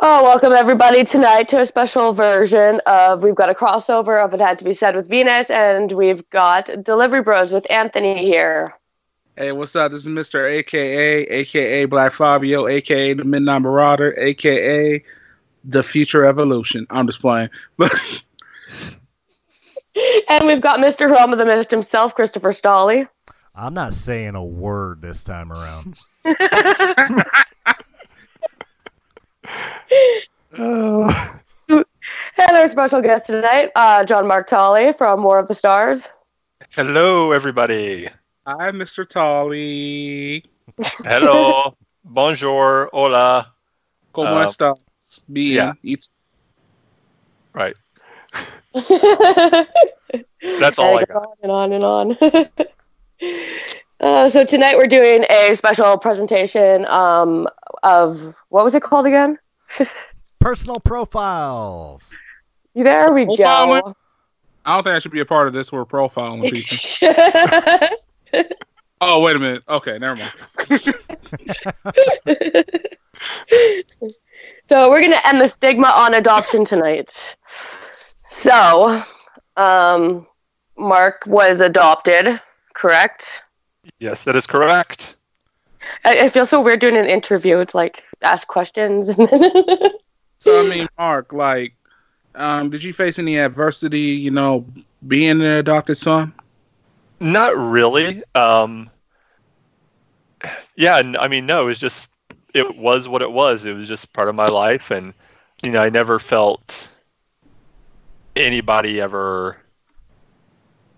Oh, welcome everybody tonight to a special version of we've got a crossover of It Had to Be Said with Venus, and we've got Delivery Bros with Anthony here. Hey, what's up? This is Mr. AKA, AKA Black Fabio, AKA the Midnight Marauder, AKA the Future Evolution. I'm just playing. and we've got Mr. Who the Missed himself, Christopher Stolly. I'm not saying a word this time around. oh. And our special guest tonight, uh, John Mark Tolley from War of the Stars. Hello, everybody. Hi, Mr. Tolley. Hello. Bonjour. Hola. ¿Cómo uh, estás? Bien. Yeah. It's... Right. That's all I, I got. On and on and on. uh, so tonight we're doing a special presentation um, of what was it called again? Personal profiles. There we profiling. go. I don't think I should be a part of this. We're profiling people. oh, wait a minute. Okay, never mind. so we're gonna end the stigma on adoption tonight. So, um, Mark was adopted, correct? Yes, that is correct. I, I feel so weird doing an interview. It's like ask questions. so I mean, Mark, like, um, did you face any adversity? You know, being an adopted son? Not really. Um, yeah, I mean, no. It was just it was what it was. It was just part of my life, and you know, I never felt anybody ever.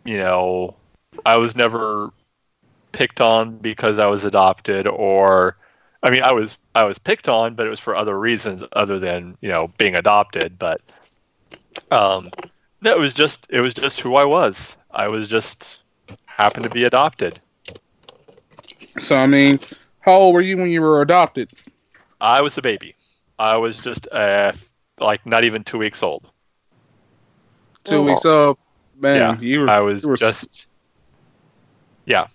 You know, I was never picked on because I was adopted or I mean I was I was picked on but it was for other reasons other than, you know, being adopted, but um that was just it was just who I was. I was just happened to be adopted. So I mean, how old were you when you were adopted? I was a baby. I was just uh like not even 2 weeks old. 2 oh. weeks old. Man, yeah, you were I was were... just yeah,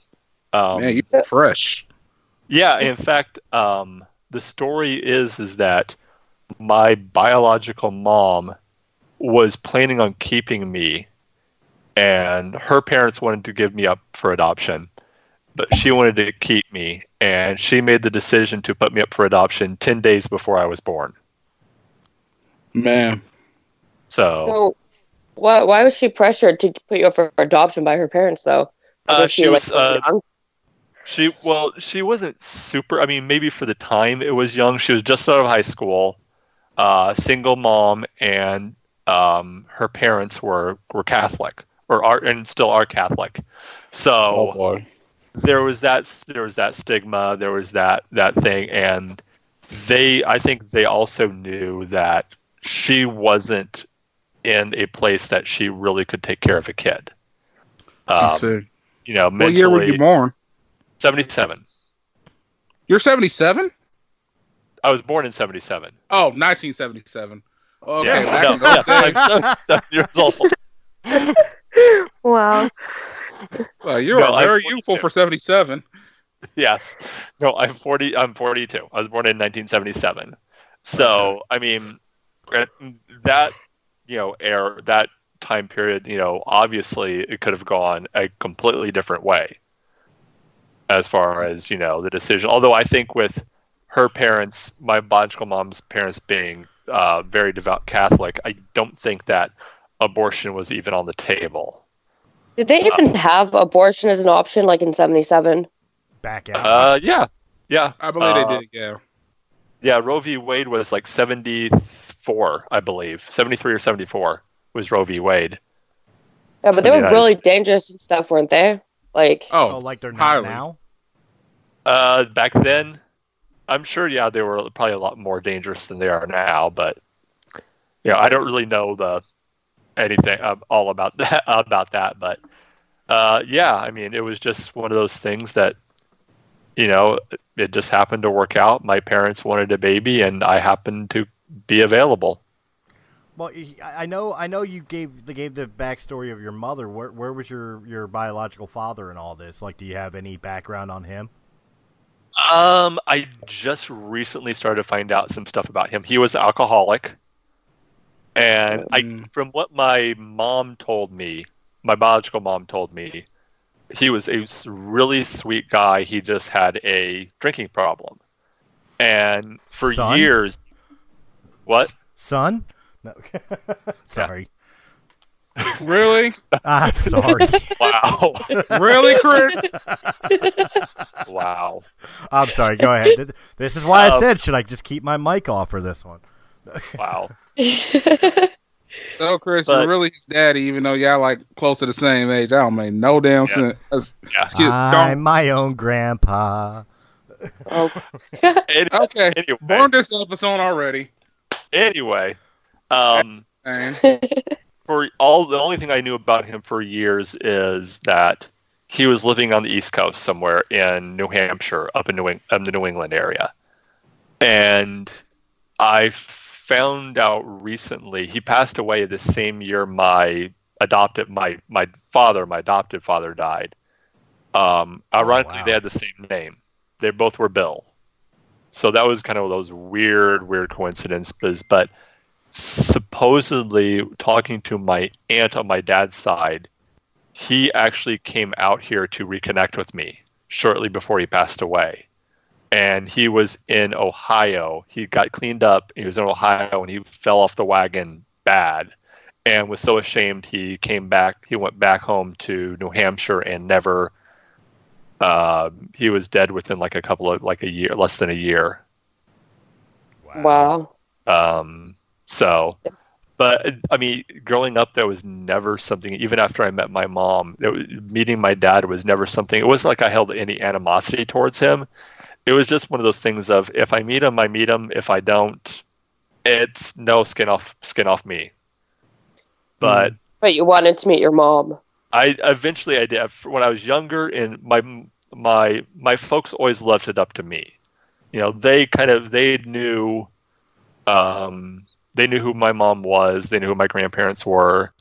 um, Man, you're fresh. Yeah, in fact, um, the story is is that my biological mom was planning on keeping me, and her parents wanted to give me up for adoption, but she wanted to keep me, and she made the decision to put me up for adoption ten days before I was born. Man. So. so why, why was she pressured to put you up for adoption by her parents, though? Uh, she, she was. Like, uh, she well, she wasn't super. I mean, maybe for the time it was young. She was just out of high school, uh, single mom, and um, her parents were were Catholic or are and still are Catholic. So oh there was that there was that stigma. There was that that thing, and they I think they also knew that she wasn't in a place that she really could take care of a kid. Um, you know, mentally, what year were you born? 77. You're 77? I was born in 77. Oh, 1977. Okay, yeah, no, yes, I'm seven years old. wow. Well, you're no, very youthful for 77. Yes. No, I'm 40. I'm 42. I was born in 1977. So, okay. I mean, that you know, air that time period, you know, obviously it could have gone a completely different way as far as you know the decision. Although I think with her parents, my biological mom's parents being uh, very devout Catholic, I don't think that abortion was even on the table. Did they even uh, have abortion as an option, like in '77? Back out. Uh, yeah, yeah. I believe uh, they did. Yeah. Yeah, Roe v. Wade was like 74, I believe. 73 or 74 was Roe v. Wade. Yeah, but they were really dangerous and stuff, weren't they? Like, oh, oh like they're not now. Uh, back then, I'm sure. Yeah, they were probably a lot more dangerous than they are now. But yeah, I don't really know the anything uh, all about that about that. But uh, yeah, I mean, it was just one of those things that you know it just happened to work out. My parents wanted a baby, and I happened to be available. Well, I know, I know you gave the gave the backstory of your mother. Where where was your your biological father in all this? Like, do you have any background on him? Um, I just recently started to find out some stuff about him. He was an alcoholic, and I, Mm. from what my mom told me, my biological mom told me, he was a really sweet guy. He just had a drinking problem, and for Son? years, what? Son? No. sorry. Really? I'm sorry. Wow, really, Chris? wow. I'm sorry. Go ahead. This is why I Um, said, should I just keep my mic off for this one? Wow. So, Chris, But- you're really his daddy, even though y'all like close to the same age. I don't make no damn Yeah. sense. Yeah. Excuse, I'm don't. my own grandpa. oh. Any- Okay, Anyway, burn this episode already. anyway, um, Man. For all the only thing I knew about him for years is that he was living on the East Coast somewhere in New Hampshire, up in New um, the New England area, and I found out recently he passed away the same year my adopted my my father, my adopted father, died. Um, ironically, wow. they had the same name. They both were Bill. So that was kind of those weird, weird coincidences. But supposedly, talking to my aunt on my dad's side, he actually came out here to reconnect with me shortly before he passed away. And he was in Ohio. He got cleaned up. He was in Ohio and he fell off the wagon bad and was so ashamed he came back. He went back home to New Hampshire and never. Uh, he was dead within like a couple of like a year, less than a year. wow. Um, so, but I mean, growing up, there was never something. Even after I met my mom, it was, meeting my dad was never something. It wasn't like I held any animosity towards him. It was just one of those things of if I meet him, I meet him. If I don't, it's no skin off skin off me. But But you wanted to meet your mom. I eventually I did when I was younger, and my my my folks always left it up to me. You know, they kind of they knew, um, they knew who my mom was, they knew who my grandparents were,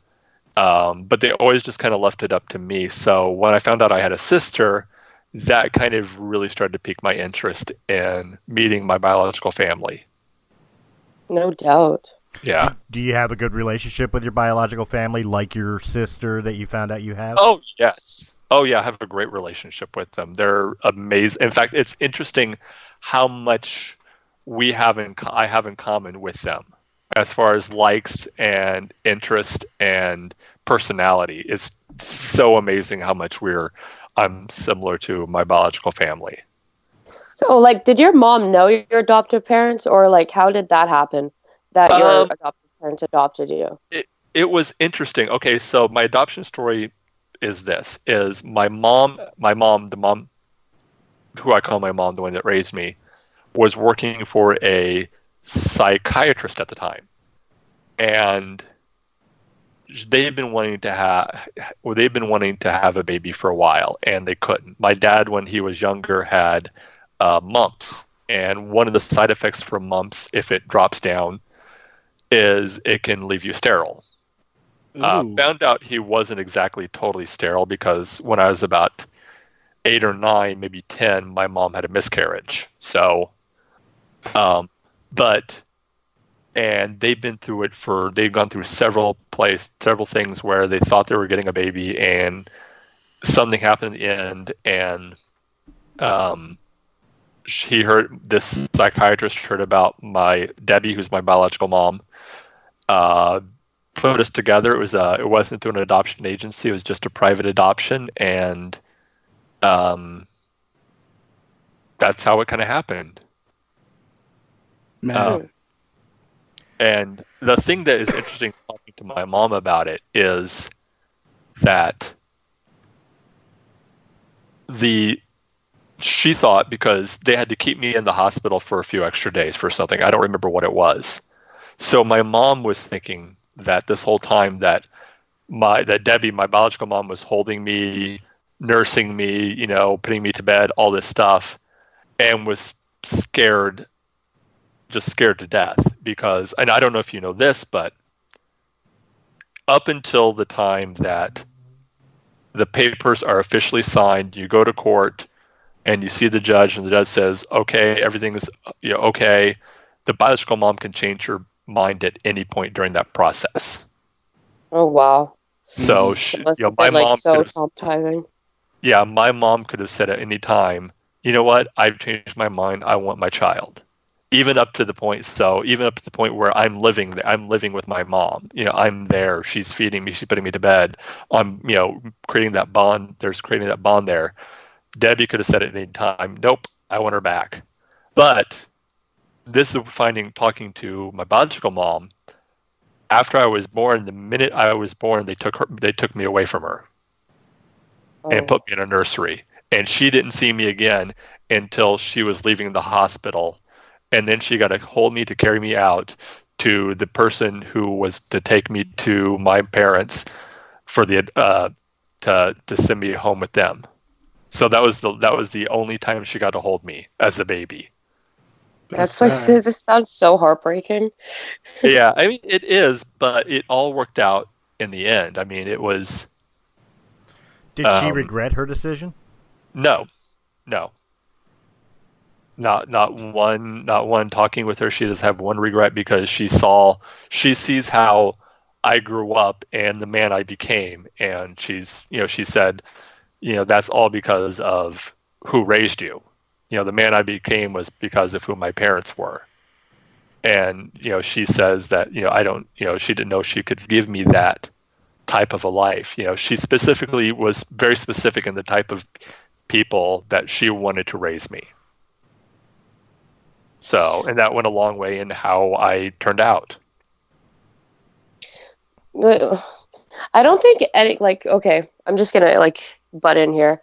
um, but they always just kind of left it up to me. So when I found out I had a sister, that kind of really started to pique my interest in meeting my biological family. No doubt. Yeah. Do you have a good relationship with your biological family, like your sister that you found out you have? Oh yes. Oh yeah, I have a great relationship with them. They're amazing. In fact, it's interesting how much we have in co- I have in common with them as far as likes and interest and personality. It's so amazing how much we're I'm similar to my biological family. So, like, did your mom know your adoptive parents, or like, how did that happen? That your Um, adoptive parents adopted you? it was interesting. Okay, so my adoption story is this: is my mom, my mom, the mom who I call my mom, the one that raised me, was working for a psychiatrist at the time, and they've been wanting to have, well, they've been wanting to have a baby for a while, and they couldn't. My dad, when he was younger, had uh, mumps, and one of the side effects for mumps, if it drops down, is it can leave you sterile. Uh, found out he wasn't exactly totally sterile because when I was about eight or nine, maybe ten, my mom had a miscarriage. So, um, but and they've been through it for they've gone through several place several things where they thought they were getting a baby and something happened in the end and um he heard this psychiatrist heard about my Debbie, who's my biological mom, uh, put us together. It was uh, it wasn't through an adoption agency; it was just a private adoption, and um, that's how it kind of happened. Man. Uh, and the thing that is interesting talking to my mom about it is that the she thought because they had to keep me in the hospital for a few extra days for something. I don't remember what it was. So my mom was thinking that this whole time that my that Debbie, my biological mom, was holding me, nursing me, you know, putting me to bed, all this stuff, and was scared, just scared to death because, and I don't know if you know this, but up until the time that the papers are officially signed, you go to court and you see the judge, and the judge says, "Okay, everything's you know okay," the biological mom can change her mind at any point during that process. Oh wow. So hmm. she, you know, have my been like mom so traumatizing. yeah, my mom could have said at any time, you know what, I've changed my mind. I want my child. Even up to the point, so even up to the point where I'm living, I'm living with my mom. You know, I'm there. She's feeding me. She's putting me to bed. I'm, you know, creating that bond. There's creating that bond there. Debbie could have said at any time, nope, I want her back. But this is finding talking to my biological mom. After I was born, the minute I was born, they took her. They took me away from her and Oh. put me in a nursery. And she didn't see me again until she was leaving the hospital. And then she got to hold me to carry me out to the person who was to take me to my parents for the uh, to to send me home with them. So that was the that was the only time she got to hold me as a baby. That's like this sounds so heartbreaking. yeah, I mean it is, but it all worked out in the end. I mean it was Did she Um, regret her decision? No, no. Not not one not one talking with her. She does have one regret because she saw she sees how I grew up and the man I became, and she's you know she said, you know that's all because of who raised you. You know the man I became was because of who my parents were, and you know she says that you know I don't you know she didn't know she could give me that type of a life. You know, she specifically was very specific in the type of people that she wanted to raise me. So, and that went a long way in how I turned out. I don't think any like okay, I'm just gonna like butt in here.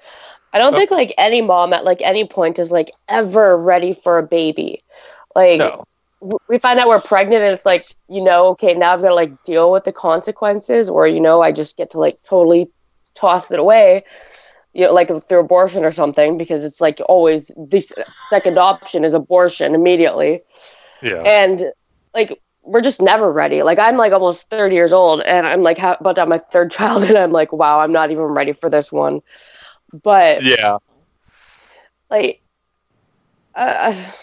I don't Oh. think like any mom at like any point is like ever ready for a baby. Like No, we find out we're pregnant and it's like you know okay now I've got to like deal with the consequences or you know I just get to like totally toss it away. You know, like through abortion or something, because it's like always the second option is abortion immediately. Yeah, and like we're just never ready. Like i'm like almost 30 years old and i'm like ha- about to have my third child and i'm like wow i'm not even ready for this one. But yeah, like I, I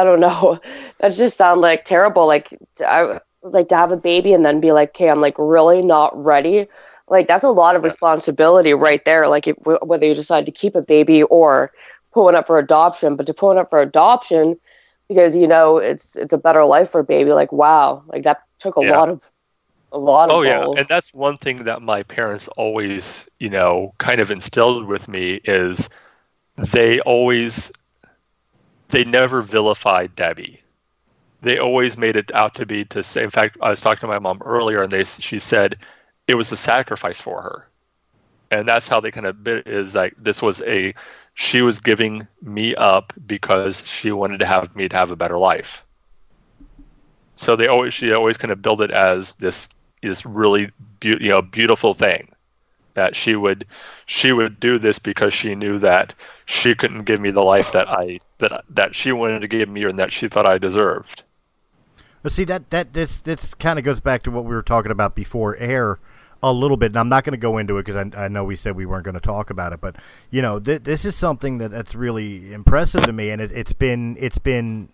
i don't know. That just sound like terrible. Like i like to have a baby and then be like okay i'm like really not ready like that's a lot of responsibility right there like if, whether you decide to keep a baby or put one up for adoption but to put one up for adoption because you know it's it's a better life for a baby like wow like that took a Yeah. lot of a lot of oh yeah, and that's one thing that my parents always, you know, kind of instilled with me is they always they never vilified Debbie. They always made it out to be to say. In fact, I was talking to my mom earlier, and they she said it was a sacrifice for her, and that's how they kind of bit is like this was a she was giving me up because she wanted to have me to have a better life. So they always she always kind of build it as this this really beau- you know beautiful thing that she would she would do this because she knew that she couldn't give me the life that I that that she wanted to give me and that she thought I deserved. But see that that this this kind of goes back to what we were talking about before air a little bit, and I'm not going to go into it because I, I know we said we weren't going to talk about it, but you know th- this is something that that's really impressive to me, and it, it's been it's been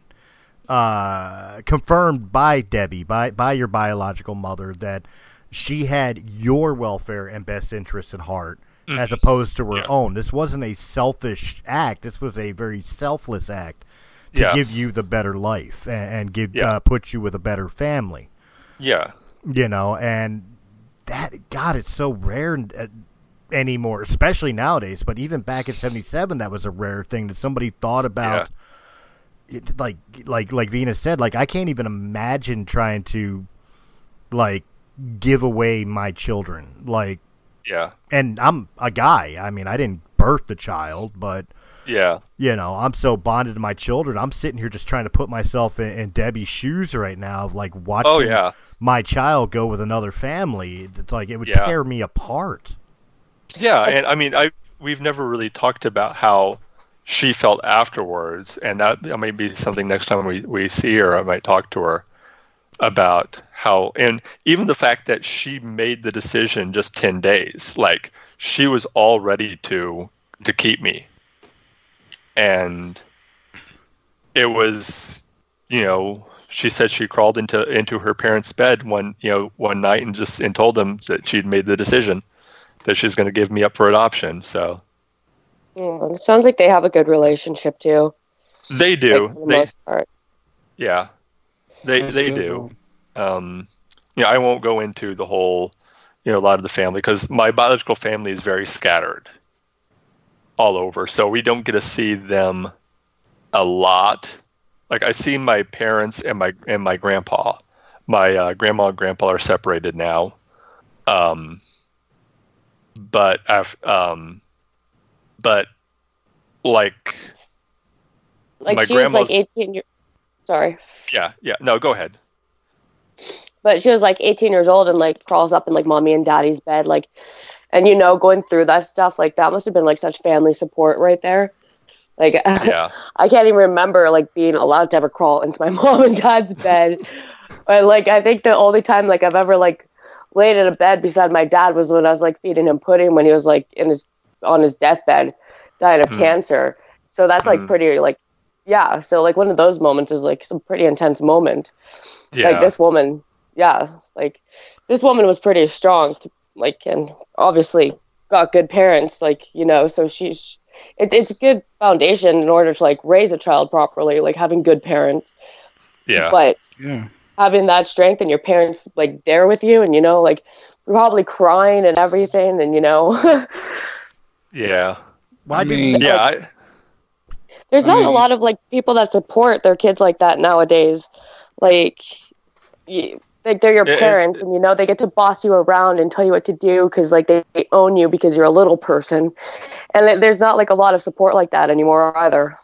uh, confirmed by Debbie by by your biological mother that she had your welfare and best interests at heart as opposed to her Yeah. own. This wasn't a selfish act. This was a very selfless act to Yes. give you the better life and, and give Yeah. uh, put you with a better family. Yeah. You know, and that God, it's so rare uh, anymore, especially nowadays. But even back in '77, that was a rare thing that somebody thought about. It, like, like, like Venus said, like I can't even imagine trying to, like, give away my children. Like, Yeah. and I'm a guy. I mean, I didn't birth the child, but Yeah. you know, I'm so bonded to my children. I'm sitting here just trying to put myself in, in Debbie's shoes right now, of like watching Oh yeah. My child go with another family. It's like it would Yeah. tear me apart. Yeah, and I mean, I we've never really talked about how she felt afterwards, and that, that may be something next time we, we see her. I might talk to her about how, and even the fact that she made the decision just ten days, like she was all ready to to keep me, and it was, you know, she said she crawled into into her parents' bed one you know one night and just and told them that she'd made the decision that she's going to give me up for adoption. So Mm, it sounds like they have a good relationship too. they do. like, for the they most part. yeah, they That's they good, do. Um, you know, I won't go into the whole, you know, a lot of the family because my biological family is very scattered all over. So we don't get to see them a lot. Like I see my parents and my and my grandpa. My uh, grandma and grandpa are separated now. Um, but I've um, but like Like my she was like 18 years. Sorry, yeah yeah no go ahead but she was like 18 years old and like crawls up in like mommy and daddy's bed, like, and you know, going through that stuff, like that must have been like such family support right there. Like, yeah I can't even remember like being allowed to ever crawl into my mom and dad's bed. but like, I think the only time like I've ever like laid in a bed beside my dad was when I was like feeding him pudding when he was like in his on his deathbed, dying of Hmm. cancer. So that's like Hmm. pretty like yeah. So like one of those moments is like some pretty intense moment. yeah Like this woman, yeah, like this woman was pretty strong, to, like, and obviously got good parents, like you know. So she's it's it's a good foundation in order to like raise a child properly, like having good parents. yeah But Yeah. having that strength and your parents like there with you, and you know, like probably crying and everything, and you know, yeah Well, I, I do. mean- yeah I, there's I not a lot of like people that support their kids like that nowadays. Like, you, like they're your It- it- parents, and you know they get to boss you around and tell you what to do because like they, they own you because you're a little person, and it- there's not like a lot of support like that anymore either.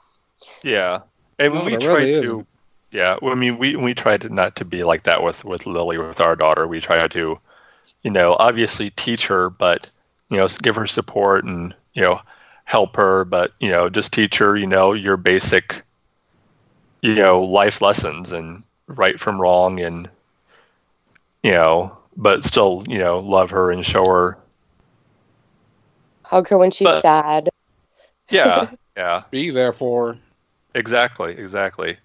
Yeah, and No, we try really to. isn't. Yeah, I mean, we we tried to not to be like that with with Lily, with our daughter. We try to, you know, obviously teach her, but you know, give her support and you know, help her, but you know, just teach her, you know, your basic, you know, life lessons and right from wrong, and you know, but still, you know, love her and show her. Hug her when she's But- sad. Yeah, yeah, Be there for. her. exactly, exactly.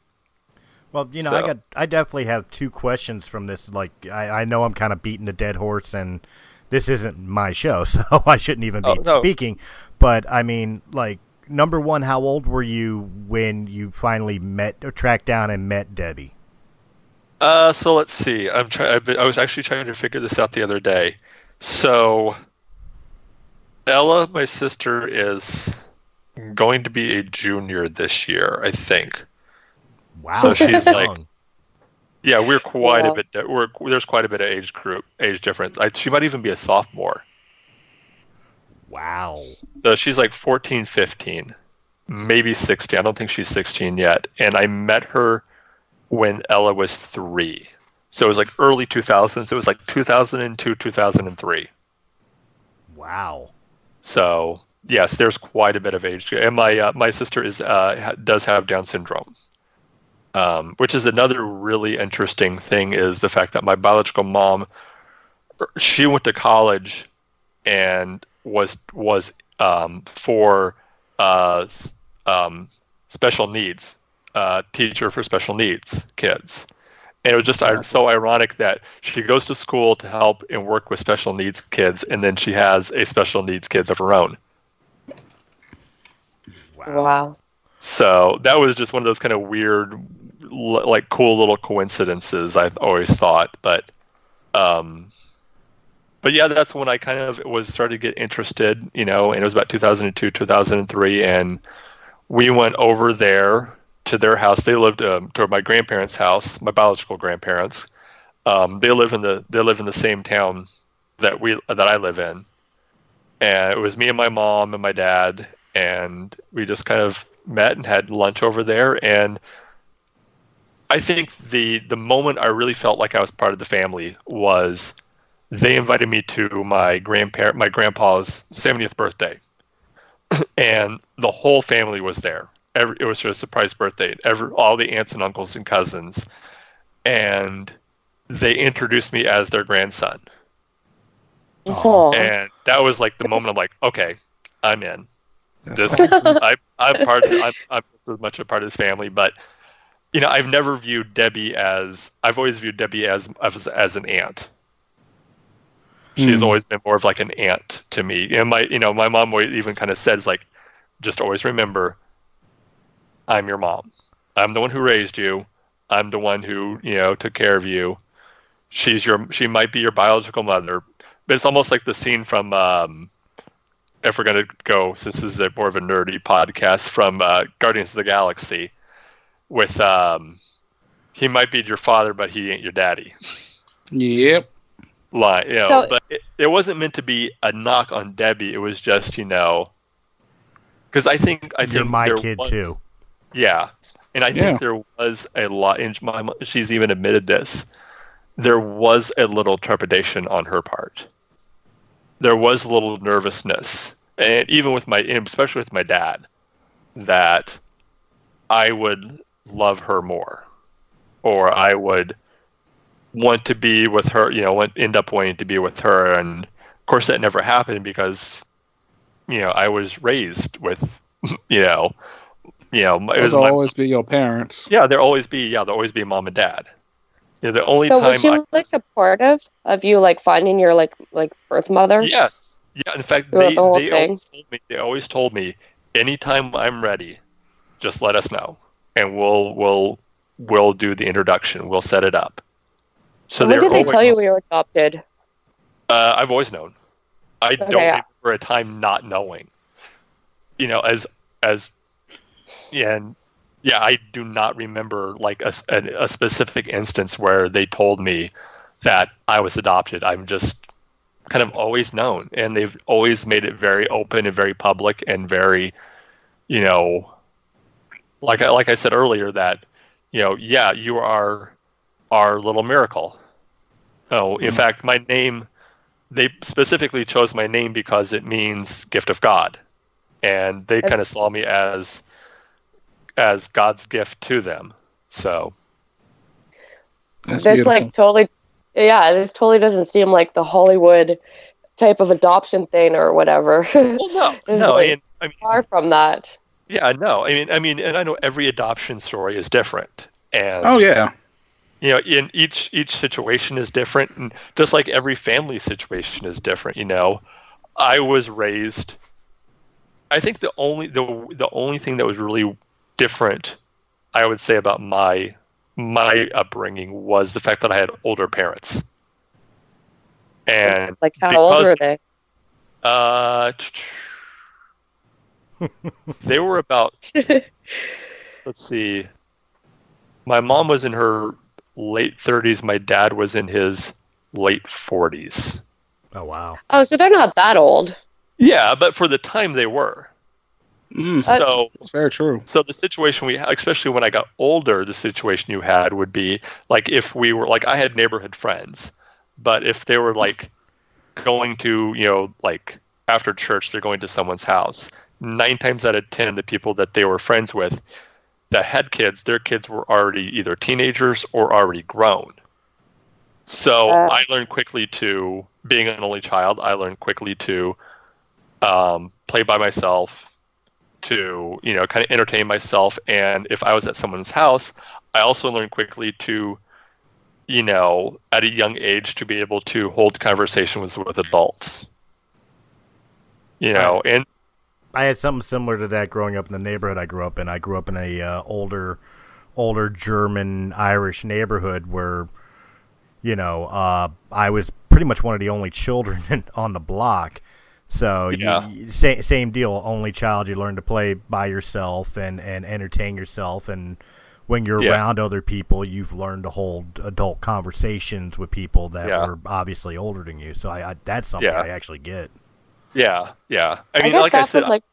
Well, you know, I got I definitely have two questions from this. Like, I, I know I'm kind of beating a dead horse, and this isn't my show, so I shouldn't even be Oh, no. speaking. But I mean, like, number one, how old were you when you finally met or tracked down and met Debbie? Uh, so let's see. I'm trying. I was actually trying to figure this out the other day. So, Ella, my sister, is going to be a junior this year, I think. Wow, So she's like- Yeah, we're quite Yeah. a bit. We're there's quite a bit of age group age difference. I, she might even be a sophomore. wow. So she's like 14, 15, maybe 16. I don't think she's 16 yet. And I met her when Ella was three. So it was like early 2000s. It was like 2002, 2003. Wow. So yes, there's quite a bit of age. And my uh, my sister is uh, does have Down syndrome, um, which is another really interesting thing. Is the fact that my biological mom, she went to college, and was was um, for uh, um, special needs uh, teacher for special needs kids. And it was just ir- so ironic that she goes to school to help and work with special needs kids, and then she has a special needs kids of her own. Wow. Wow. So that was just one of those kind of weird, like cool little coincidences. I've always thought, but, um, but yeah, that's when I kind of was started to get interested, you know. And it was about 2002, 2003, and we went over there to their house. They lived um, to my grandparents' house, my biological grandparents. Um, they live in the they live in the same town that we that I live in, and it was me and my mom and my dad, and we just kind of met and had lunch over there. And I think the the moment I really felt like I was part of the family was they invited me to my grandparent my grandpa's 70th birthday, and the whole family was there. Every, it was just a surprise birthday. Every, all the aunts and uncles and cousins, and they introduced me as their grandson. Oh. And that was like the moment I'm like, okay, I'm in. That's This, awesome. I, I'm part. Of, I'm, I'm just as much a part of this family, but you know, I've never viewed Debbie as. I've always viewed Debbie as as, as an aunt. She's Hmm. always been more of like an aunt to me. And my, you know, my mom always even kind of says like, just always remember, I'm your mom. I'm the one who raised you. I'm the one who you know took care of you. She's your. She might be your biological mother, but it's almost like the scene from. Um, if we're gonna go, since this is a more of a nerdy podcast from uh, Guardians of the Galaxy, with um, he might be your father, but he ain't your daddy. Yep. Line, you know, So- but it, it wasn't meant to be a knock on Debbie. It was just you know, because I think I think You're my there kid was- too. Yeah, and I Yeah. think there was a lot. And my, she's even admitted this. There was a little trepidation on her part. There was a little nervousness, and even with my, especially with my dad, that I would love her more, or I would want to be with her. You know, end up wanting to be with her, and of course that never happened because, you know, I was raised with, you know, you know, it was Those will my always be your parents. yeah, there'll always be yeah, there'll always be mom and dad. Yeah, the only So time was she I, like supportive of you like finding your like like birth mother? yes, yeah. In fact, they the they always told me they always told me anytime I'm ready, just let us know, and we'll we'll we'll do the introduction. We'll set it up. So when did they tell you we were adopted? Uh, I've always known. I don't Okay, yeah. remember a time not knowing. You know, as as yeah, and yeah, I do not remember like a a specific instance where they told me that I was adopted. I'm just kind of always known, and they've always made it very open and very public and very, you know, like I like I said earlier that, you know, yeah, you are our little miracle. Oh, in Mm. fact, my name they specifically chose my name because it means gift of God, and they kind of saw me as as God's gift to them. So That's this beautiful. like totally yeah, this totally doesn't seem like the Hollywood type of adoption thing or whatever. well, no, no, like- and, I mean, Far from that. yeah, no, I mean, I mean, and I know every adoption story is different, and oh yeah. you know, in each each situation is different, and just like every family situation is different. You know, I was raised. I think the only the the only thing that was really different, I would say about my my upbringing was the fact that I had older parents, and Like how old because- were they? uh, they were about let's see. My mom was in her late 30s. My dad was in his late 40s. Oh wow. Oh, so they're not that old. Yeah, but for the time they were. Mm, Uh, So, that's very true. so the situation we, especially when I got older, the situation you had would be like if we were like I had neighborhood friends, but if they were like going to you know like after church they're going to someone's house. Nine times out of ten, the people that they were friends with that had kids, their kids were already either teenagers or already grown. So Uh. I learned quickly to being an only child. I learned quickly to um, play by myself, to you know kind of entertain myself. And if I was at someone's house, I also learned quickly to, you know, at a young age to be able to hold conversations with adults. You know, and I had something similar to that growing up in the neighborhood I grew up in. I grew up in a uh, older, older German Irish neighborhood where, you know, uh, I was pretty much one of the only children on the block. So Yeah. you, you- same same deal. Only child. You learn to play by yourself and and entertain yourself. And when you're Yeah. around other people, you've learned to hold adult conversations with people that Yeah. were obviously older than you. So I, I that's something Yeah. I actually get. yeah, yeah. I I, mean, guess like I said, like.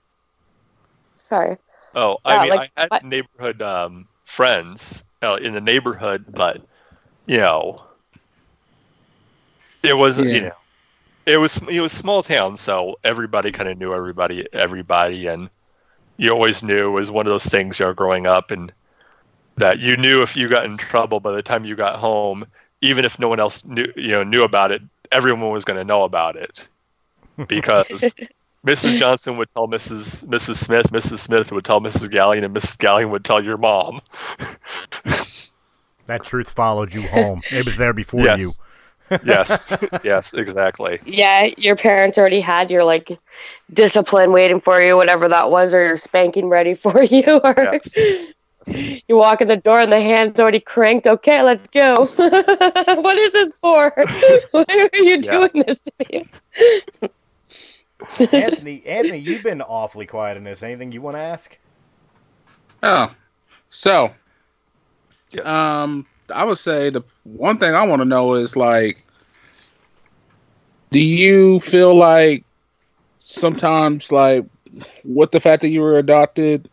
Sorry. Oh, Yeah, I mean, like, I had what- neighborhood um, friends uh, in the neighborhood, but you know, it wasn't. You Yeah. know, it was it was small town, so everybody kind of knew everybody, everybody, and you always knew it was one of those things. You know, growing up, and that you knew if you got in trouble by the time you got home, even if no one else knew, you know, knew about it, everyone was going to know about it because Mrs. Johnson would tell Mrs. Mrs. Smith, Mrs. Smith would tell Mrs. Gallion, and Mrs. Gallion would tell your mom. That truth followed you home. It was there before yes. you. Yes, yes, exactly. Yeah, your parents already had your like discipline waiting for you, whatever that was, or your spanking ready for you, or Yes. you walk in the door and the hand's already cranked. Okay, let's go. what is this for? Why are you Yeah. doing this to me? Anthony, Anthony, you've been awfully quiet in this. Anything you want to ask? Oh, so, Yeah. um, I would say the one thing I want to know is like, do you feel like sometimes like with the fact that you were adopted,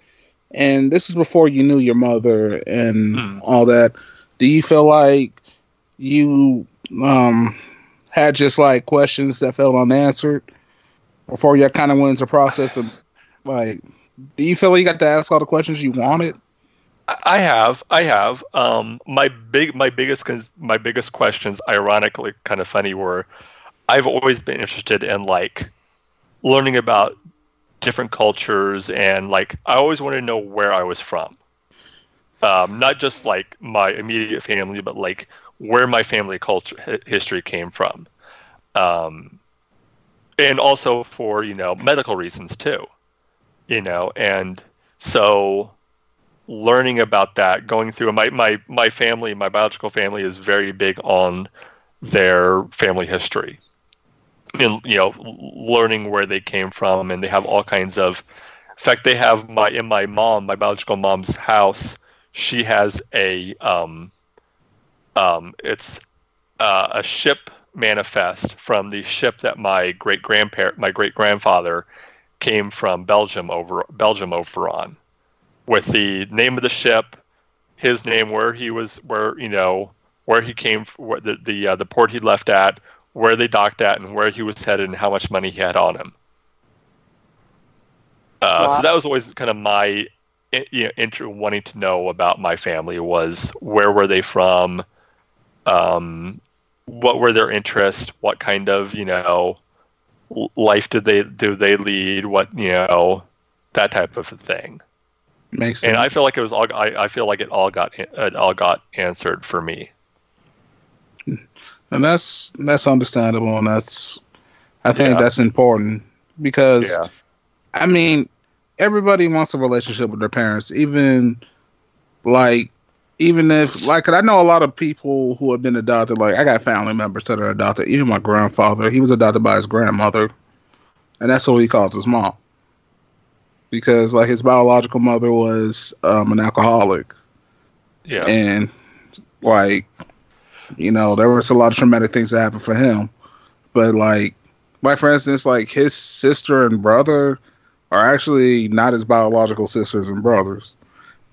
and this is before you knew your mother and Hmm. all that, do you feel like you um had just like questions that felt unanswered before you kind of went into the process of like do you feel like you got to ask all the questions you wanted? I have, I have. Um, my big, my biggest, my biggest questions, ironically, kind of funny, were I've always been interested in like learning about different cultures and like I always wanted to know where I was from. Um, not just like my immediate family, but like where my family culture hi- history came from, um, and also for you know medical reasons too, you know, and so learning about that, going through my my my family, my biological family is very big on their family history, and you know, learning where they came from, and they have all kinds of. In fact, they have my in my mom, my biological mom's house. She has a um, um, it's uh, a ship manifest from the ship that my great grandparent, my great grandfather, came from Belgium over Belgium over on with the name of the ship, his name, where he was, where you know, where he came, where the the uh, the port he left at, where they docked at, and where he was headed, and how much money he had on him. Uh, Wow. So that was always kind of my, you know, inter- wanting to know about my family was where were they from, um, what were their interests, what kind of you know, life did they do they lead, what you know, that type of thing Makes sense. and I feel like it was all. I, I feel like it all got it all got answered for me. and that's that's understandable, and that's I think Yeah. that's important because Yeah, I mean everybody wants a relationship with their parents, even like even if like I know a lot of people who have been adopted. Like I got family members that are adopted. Even my grandfather, he was adopted by his grandmother, and that's what he calls his mom because like his biological mother was um, an alcoholic. yeah, and like you know there was a lot of traumatic things that happened for him but like like for instance like his sister and brother are actually not his biological sisters and brothers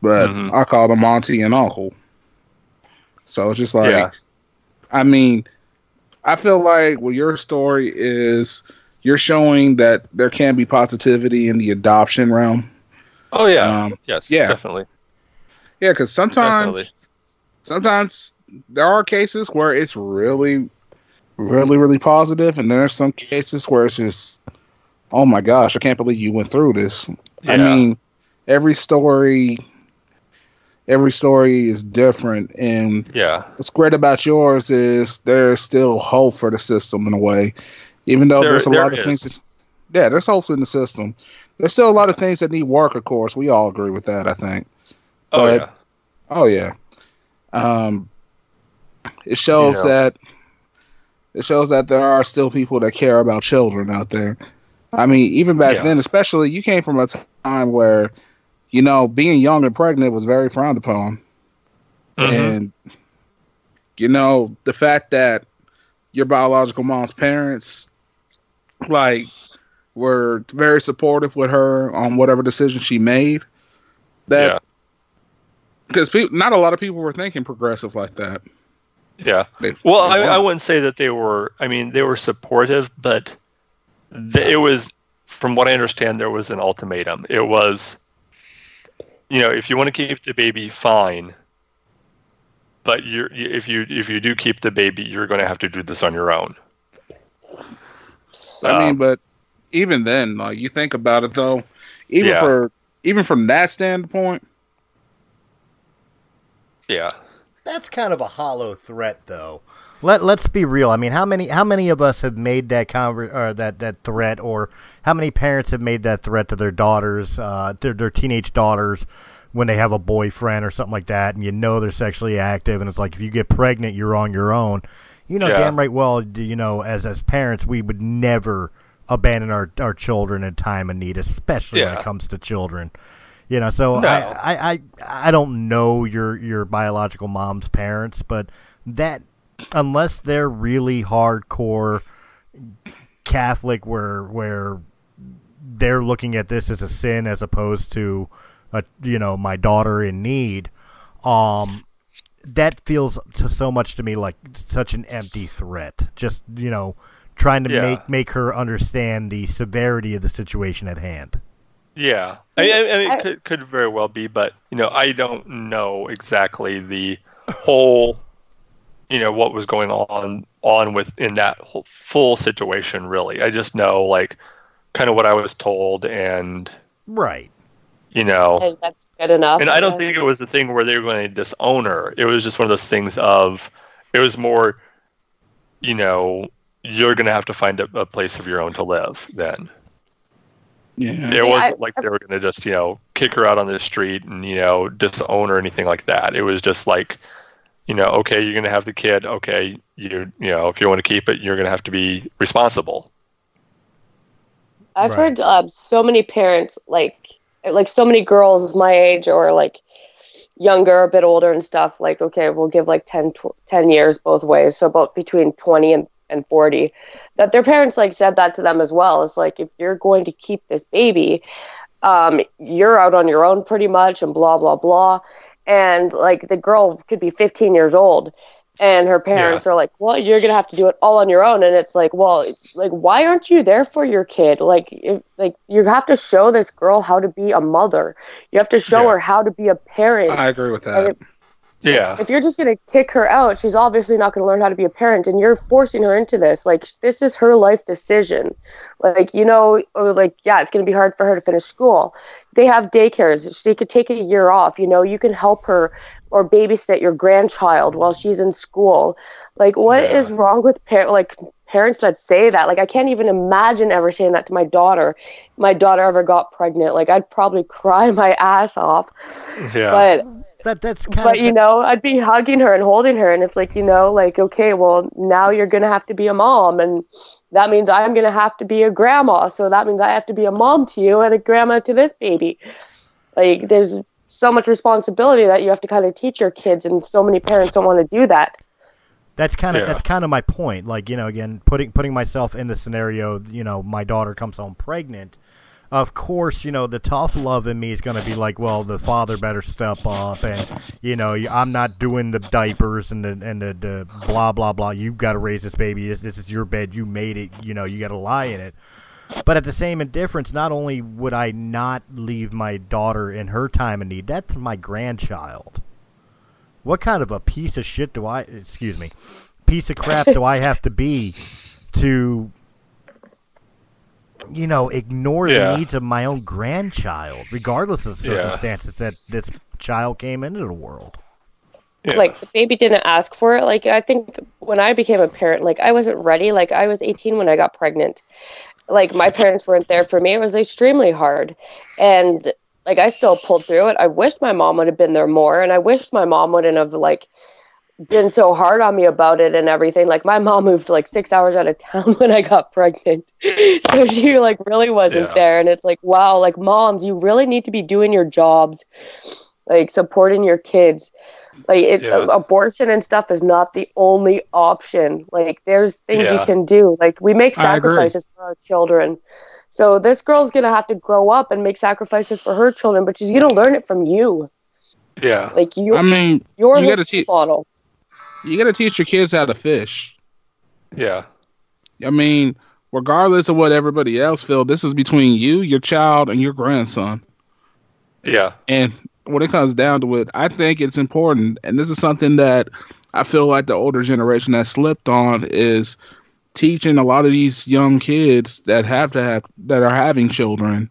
but Mhm. i call them auntie and uncle so it's just like Yeah. i mean i feel like well your story is you're showing that there can be positivity in the adoption realm Oh yeah, um, yes, yeah. definitely, yeah because sometimes definitely. sometimes there are cases where it's really, really, really positive, and there are some cases where it's just, oh my gosh, I can't believe you went through this. I mean, every story, every story is different, and Yeah, what's great about yours is there's still hope for the system in a way, even though There- there's a there lot of things. That, yeah, there's hope in the system. There's still a lot of things that need work. Of course, we all agree with that. I think. oh yeah, Oh yeah. Um it shows You know. that it shows that there are still people that care about children out there. I mean, even back Yeah. then, especially you came from a time where, you know, being young and pregnant was very frowned upon. Mhm. And you know, the fact that your biological mom's parents like were very supportive with her on whatever decision she made. That yeah, because people, not a lot of people were thinking progressive like that. yeah. They- Well, they I, I wouldn't say that they were. I mean, they were supportive, but th- it was, from what I understand, there was an ultimatum. It was, you know, if you want to keep the baby, fine. But you're, if you if you do keep the baby, you're going to have to do this on your own. I mean, Um, but even then, like you think about it though, even Yeah. for even from that standpoint, Yeah. That's kind of a hollow threat, though. Let Let's be real. I mean, how many how many of us have made that conver- or that that threat, or how many parents have made that threat to their daughters, uh, their their teenage daughters, when they have a boyfriend or something like that, and you know they're sexually active, and it's like if you get pregnant, you're on your own. You know Yeah. damn right well. You know, as as parents, we would never abandon our our children in time of need, especially when it comes to children. You know, so No. I, I, I, I don't know your your biological mom's parents, but that unless they're really hardcore Catholic, where where they're looking at this as a sin as opposed to a you know my daughter in need, um, that feels to so much to me like such an empty threat. Just you know, trying to Yeah. make make her understand the severity of the situation at hand. Yeah, I, I, I mean, it could could very well be, but you know, I don't know exactly the whole, you know, what was going on on within that whole full situation. Really, I just know like kind of what I was told, and Right. You know, And that's good enough. and I don't think it was the thing where they were going to disown her. It was just one of those things of, it was more, you know, you're going to have to find a, a place of your own to live then. yeah, It wasn't like they were going to just, you know, kick her out on the street and, you know, disown her or anything like that. It was just like, you know, okay, you're going to have the kid. Okay, you, you know, if you want to keep it, you're going to have to be responsible. I've Right. heard um, so many parents like like so many girls my age or like younger, a bit older and stuff. Like, okay, we'll give like 10, tw- 10 years both ways, so about between twenty and and forty. That their parents like said that to them as well. It's like if you're going to keep this baby, um, you're out on your own pretty much, and blah blah blah. And like the girl could be fifteen years old. And her parents are like, "Well, you're gonna have to do it all on your own." And it's like, "Well, like, why aren't you there for your kid? Like, if, like you have to show this girl how to be a mother. You have to show Yeah. her how to be a parent. I agree with that. Yeah. if you're just going to kick her out, she's obviously not going to learn how to be a parent, and you're forcing her into this. Like, this is her life decision. Like, you know, or like, yeah, it's going to be hard for her to finish school. They have daycares. She could take a year off. You know, you can help her or babysit your grandchild while she's in school. Like, what is Yeah. wrong with par- like parents that say that? Like, I can't even imagine ever saying that to my daughter. My daughter ever got pregnant. Like, I'd probably cry my ass off. Yeah. But That that's kind of but of you know i'd be hugging her and holding her and it's like you know like okay well now you're gonna have to be a mom and that means i'm gonna have to be a grandma so that means i have to be a mom to you and a grandma to this baby like there's so much responsibility that you have to kind of teach your kids and so many parents don't want to do that That's kind of Yeah. that's kind of my point. Like you know, again, putting putting myself in the scenario. You know, my daughter comes home pregnant. Of course, you know the tough love in me is going to be like, well, the father better step up, and you know, I'm not doing the diapers and the and the, the blah blah blah. You've got to raise this baby. This, this is your bed. You made it. You know, you got to lie in it. But at the same indifference, not only would I not leave my daughter in her time of need, that's my grandchild. What kind of a piece of shit do I, excuse me, piece of crap do I have to be to, you know, ignore Yeah. the needs of my own grandchild, regardless of the Yeah. circumstances that this child came into the world? yeah. like the baby didn't ask for it like i think when i became a parent like i wasn't ready like i was 18 when i got pregnant like my parents weren't there for me. It was extremely hard. And like i still pulled through it. I wish my mom would have been there more. And i wish my mom wouldn't have like been so hard on me about it and everything. Like my mom moved like six hours out of town when i got pregnant. So she like really wasn't Yeah. there. And it's like wow like moms you really need to be doing your jobs like supporting your kids like it, Yeah. abortion and stuff is not the only option like there's things Yeah. you can do like we make sacrifices for our children so this girl's gonna have to grow up and make sacrifices for her children but she's gonna learn it from you yeah. like you I mean, you're you gotta teach model you gotta teach your kids how to fish. Yeah. I mean, regardless of what everybody else feel, this is between you, your child, and your grandson. Yeah. And when it comes down to it, I think it's important, and this is something that I feel like the older generation has slipped on is teaching a lot of these young kids that have to have that are having children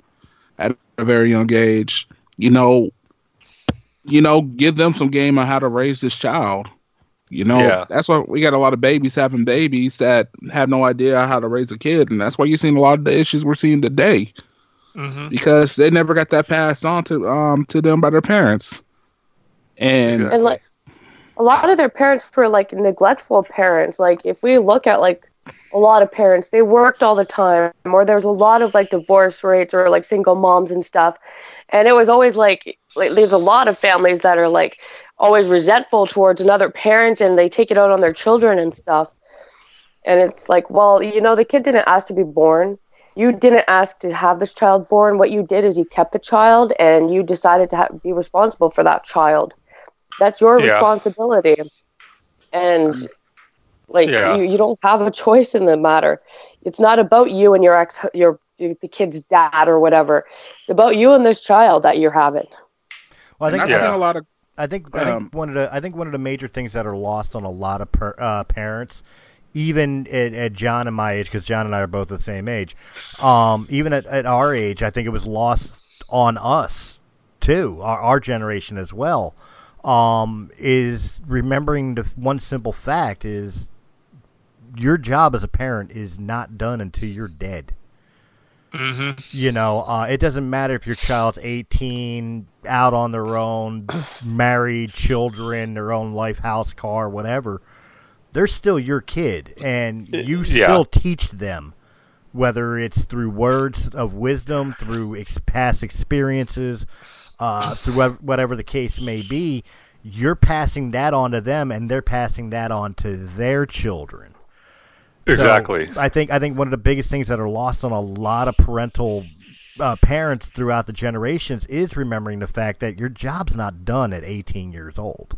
at a very young age, you know, you know, give them some game on how to raise this child. You know, Yeah. that's why we got a lot of babies having babies that have no idea how to raise a kid, and that's why you're seeing a lot of the issues we're seeing today hmm because they never got that passed on to um to them by their parents. And and like a lot of their parents were like neglectful parents. Like if we look at like a lot of parents they worked all the time or there was a lot of like divorce rates or like single moms and stuff. And it was always like, like there's a lot of families that are like always resentful towards another parent and they take it out on their children and stuff. And it's like well you know the kid didn't ask to be born you didn't ask to have this child born. What you did is you kept the child and you decided to ha- be responsible for that child. That's your Yeah. responsibility. And like Yeah. you, you don't have a choice in the matter. It's not about you and your ex your the kid's dad or whatever. It's about you and this child that you're having. Well, I and think I've Yeah. seen a lot of I think, I Um, think one of the I think one of the major things that are lost on a lot of per, uh, parents, even at, at John and my age, because John and I are both the same age, um, even at, at our age, I think it was lost on us too, our, our generation as well. Um, is remembering the one simple fact is your job as a parent is not done until you're dead. hmm You know, uh, it doesn't matter if your child's 18, out on their own, married, children, their own life, house, car, whatever. They're still your kid, and you Yeah. still teach them, whether it's through words of wisdom, through ex- past experiences, uh, through whatever, whatever the case may be. You're passing that on to them, and they're passing that on to their children. So, Exactly. I think I think one of the biggest things that are lost on a lot of parental uh, parents throughout the generations is remembering the fact that your job's not done at 18 years old.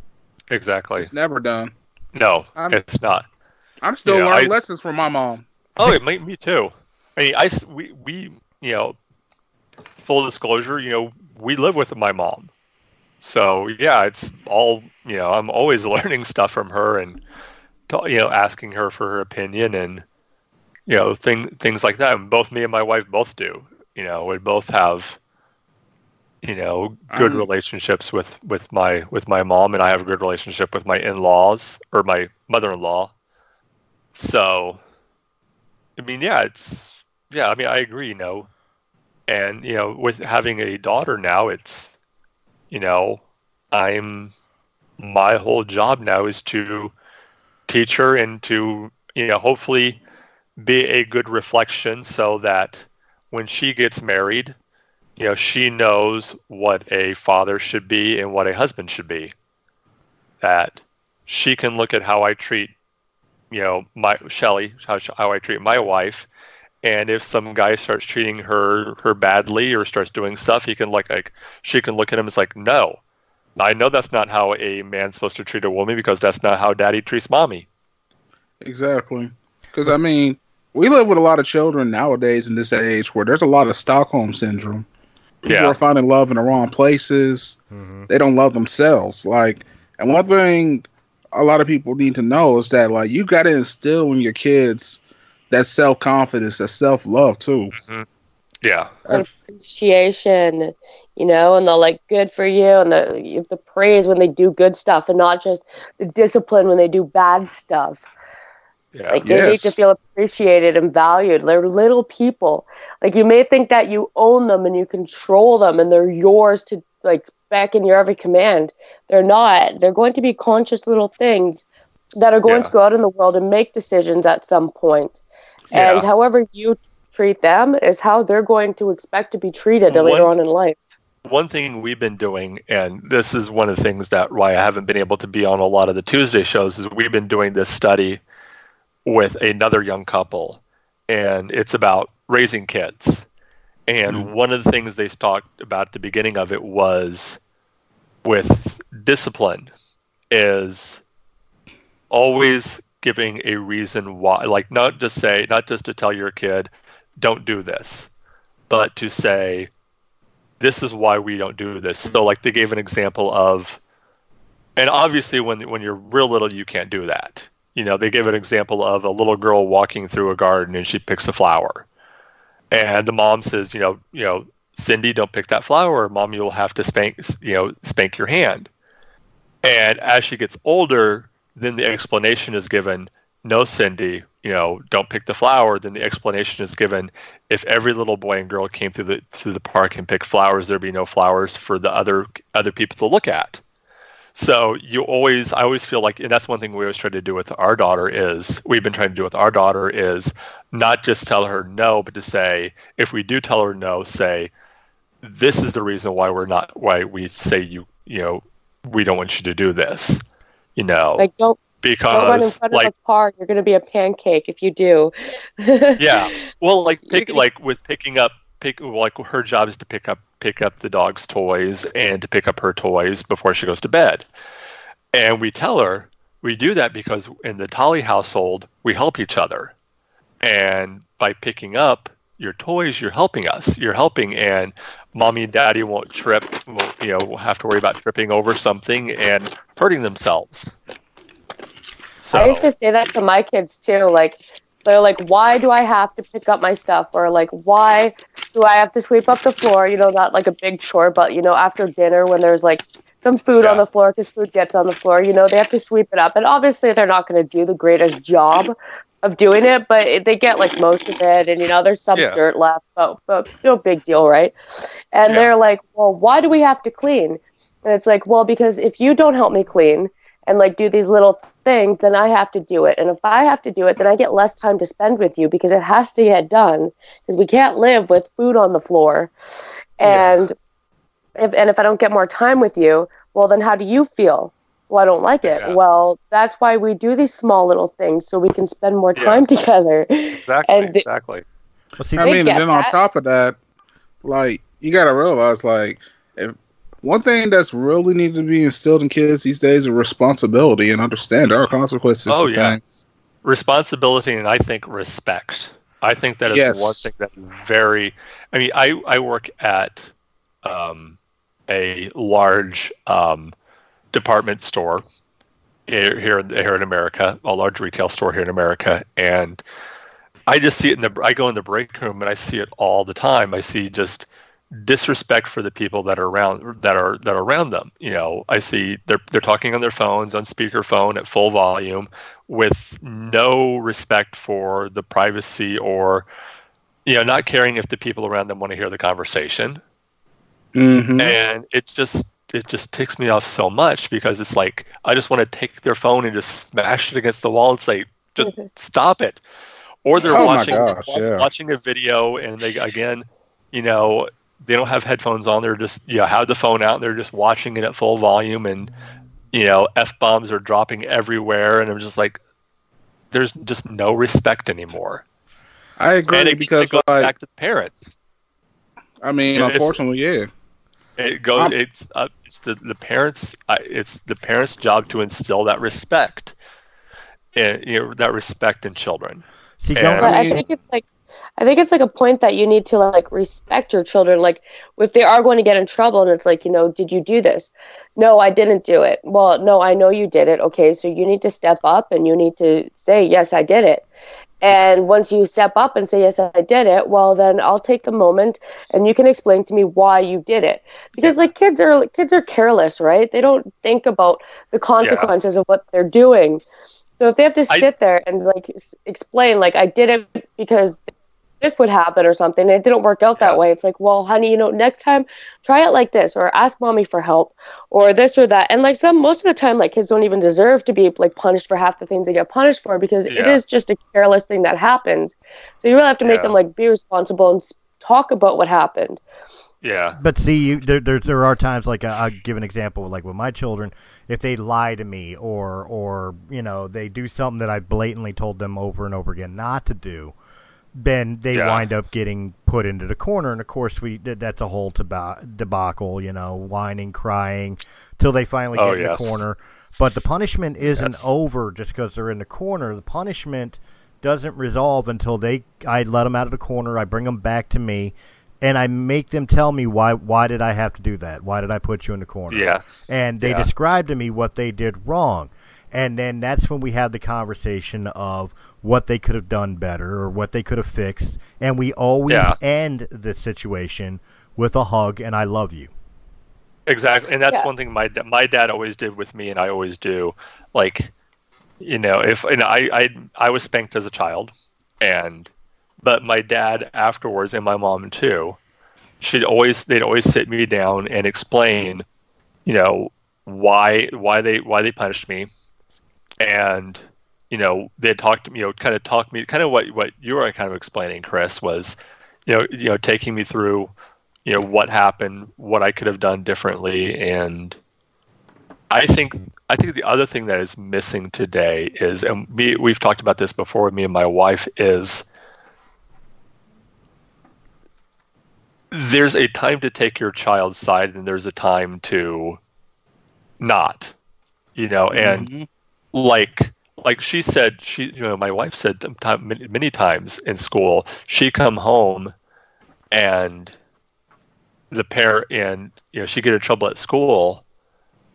Exactly. it's never done. No, I'm- it's not. I'm still Yeah, learning I- lessons from my mom. Oh, it me, me too. I mean, I we we you know, full disclosure, you know, we live with my mom, so yeah, it's all you know. I'm always learning stuff from her and you know asking her for her opinion and you know thing things like that. And both me and my wife both do. You know, we both have you know good Um, relationships with with my with my mom, and I have a good relationship with my in-laws or my mother-in-law. So, I mean, yeah, it's yeah. I mean, I agree. You know, and you know, with having a daughter now, it's you know, I'm my whole job now is to teach her and to you know hopefully be a good reflection so that when she gets married, you know, she knows what a father should be and what a husband should be. That she can look at how I treat you know my Shelly how, how I treat my wife and if some guy starts treating her her badly or starts doing stuff he can look like she can look at him as like no I know that's not how a man's supposed to treat a woman because that's not how daddy treats mommy Exactly. Because I mean, we live with a lot of children nowadays in this age where there's a lot of Stockholm syndrome. People Yeah. are finding love in the wrong places. Mm-hmm. They don't love themselves. Like, and one thing a lot of people need to know is that like you got to instill in your kids that self confidence, that self love too. yeah appreciation, you know, and the like good for you and the the praise when they do good stuff and not just the discipline when they do bad stuff. Yeah Like they need to feel appreciated and valued. They're little people. Like you may think that you own them and you control them and they're yours to like back in your every command. They're not. They're going to be conscious little things that are going Yeah. to go out in the world and make decisions at some point. And Yeah. however you treat them is how they're going to expect to be treated later on in life. one thing we've been doing, and this is one of the things that why I haven't been able to be on a lot of the Tuesday shows, is we've been doing this study with another young couple, and it's about raising kids. And mm-hmm. one of the things they talked about at the beginning of it was with discipline is always giving a reason why like not just say not just to tell your kid don't do this but to say this is why we don't do this. So like they gave an example of and obviously when when you're real little you can't do that. You know, they give an example of a little girl walking through a garden and she picks a flower, and the mom says, you know, you know, Cindy, don't pick that flower. Mom, you'll have to spank, you know, spank your hand. And as she gets older, then the explanation is given, no, Cindy, you know, don't pick the flower. Then the explanation is given, if every little boy and girl came through the through the park and picked flowers, there'd be no flowers for the other other people to look at. So you always, I always feel like, and that's one thing we always try to do with our daughter is we've been trying to do with our daughter is not just tell her no, but to say if we do tell her no, say this is the reason why we're not why we say you you know we don't want you to do this, you know, Like don't because don't run in front like of a car. You're gonna be a pancake if you do. yeah well like pick like with picking up pick like her job is to pick up pick up the dog's toys and to pick up her toys before she goes to bed. And we tell her we do that because in the Tolly household we help each other. And by picking up your toys you're helping us. You're helping and mommy and daddy won't trip won't, you know have to worry about tripping over something and hurting themselves. So I used to say that to my kids too. Like they're like, why do I have to pick up my stuff? Or like, why do I have to sweep up the floor? You know, not like a big chore, but you know, after dinner when there's like some food on the floor because food gets on the floor, you know, they have to sweep it up. And obviously, they're not going to do the greatest job of doing it, but it, they get like most of it. And you know, there's some Yeah. dirt left, but but no big deal, right? And Yeah. they're like, well, why do we have to clean? And it's like, well, because if you don't help me clean and like do these little things, then I have to do it. And if I have to do it, then I get less time to spend with you because it has to get done because we can't live with food on the floor. Yeah. And if and if I don't get more time with you, well, then how do you feel? Well, I don't like it. Yeah. Well, that's why we do these small little things so we can spend more Yeah. time together. exactly and- exactly Well, see, I mean, and get then on top of that, like you gotta realize, like, if one thing that's really needs to be instilled in kids these days is responsibility and understand our consequences. Oh, yeah. things. responsibility and I think respect. I think that is Yes. one thing that is very. I mean, I I work at um, a large um, department store here here in America, a large retail store here in America, and I just see it in the. I go in the break room and I see it all the time. I see just disrespect for the people that are around that are that are around them. You know, I see they're they're talking on their phones on speakerphone at full volume with no respect for the privacy or you know not caring if the people around them want to hear the conversation Mhm. and it just it just ticks me off so much because it's like I just want to take their phone and just smash it against the wall and say just stop it or they're Oh watching gosh, wa- yeah. watching a video and they again you know they don't have headphones on they're just you know have the phone out and they're just watching it at full volume and you know f bombs are dropping everywhere and i'm just like there's just no respect anymore I agree and it, because it goes like back to the parents I mean, Yeah, it's- unfortunately, yeah. It goes. Um, it's uh, it's the the parents. Uh, it's the parents' job to instill that respect, and you know, that respect in children. see, and- going, But I think it's like I think it's like a point that you need to like respect your children. Like if they are going to get in trouble and it's like, you know, did you do this? No, I didn't do it. Well, no, I know you did it. Okay, so you need to step up and you need to say, Yes, I did it. And once you step up and say, Yes, I did it, well then I'll take the moment and you can explain to me why you did it. Because like kids are kids are careless, right? They don't think about the consequences of what they're doing. So if they have to I- sit there and like explain, like I did it because this would happen or something, and it didn't work out Yeah. that way. It's like, well, honey, you know, next time try it like this, or ask mommy for help, or this or that. And like some, most of the time, like kids don't even deserve to be like punished for half the things they get punished for because it Yeah. is just a careless thing that happens. So you really have to make Yeah. them like be responsible and talk about what happened. Yeah, But see, you, there, there there are times like uh, I'll give an example, like with my children, if they lie to me or or you know they do something that I blatantly told them over and over again not to do, then they Yeah. wind up getting put into the corner, and of course we that's a whole debacle, you know, whining, crying, till they finally Oh, get in yes. the corner. But the punishment isn't Yes. over just because they're in the corner. The punishment doesn't resolve until they I let them out of the corner. I bring them back to me, and I make them tell me why. Why did I have to do that? Why did I put you in the corner? yeah, and they Yeah. describe to me what they did wrong. and then that's when we have the conversation of what they could have done better or what they could have fixed, and we always Yeah. end the situation with a hug and I love you. Exactly, and that's Yeah. one thing my my dad always did with me, and I always do. Like, you know, if and I I I was spanked as a child, and but my dad afterwards and my mom too, she'd always they'd always sit me down and explain, you know, why why they why they punished me, and you know they talked to me, you know, kind of talked me kind of what what you were kind of explaining, Chris, was, you know, you know, taking me through you know what happened, what I could have done differently, and I think I think the other thing that is missing today is, and me we've talked about this before me and my wife is there's a time to take your child's side and there's a time to not, you know, and Mhm. like like she said she you know my wife said many, times in school she come home and the pair and you know she get in trouble at school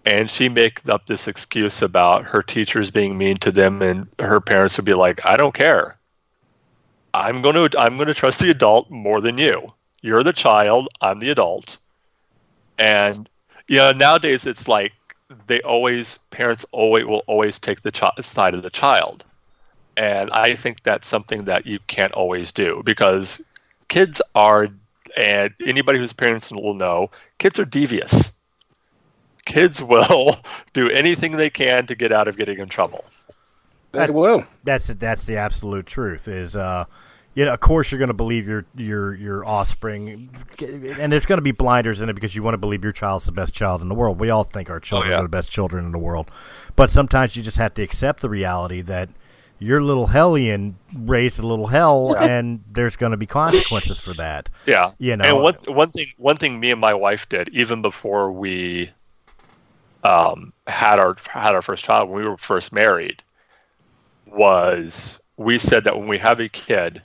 and she make up this excuse about her teachers being mean to them and her parents would be like i don't care. I'm going to i'm going to trust the adult more than you. You're the child. I'm the adult. And you know nowadays it's like they always parents always will always take the chi- side of the child and i think that's something that you can't always do because kids are and anybody whose parents will know kids are devious kids will do anything they can to get out of getting in trouble They will. That's that's the absolute truth. Is uh, you know, of course you're going to believe your your your offspring, and there's going to be blinders in it because you want to believe your child's the best child in the world. We all think our children yeah. are the best children in the world, but sometimes you just have to accept the reality that your little hellion raised a little hell, and there's going to be consequences for that. yeah You know, and one one thing one thing me and my wife did even before we um, had our had our first child when we were first married was we said that when we have a kid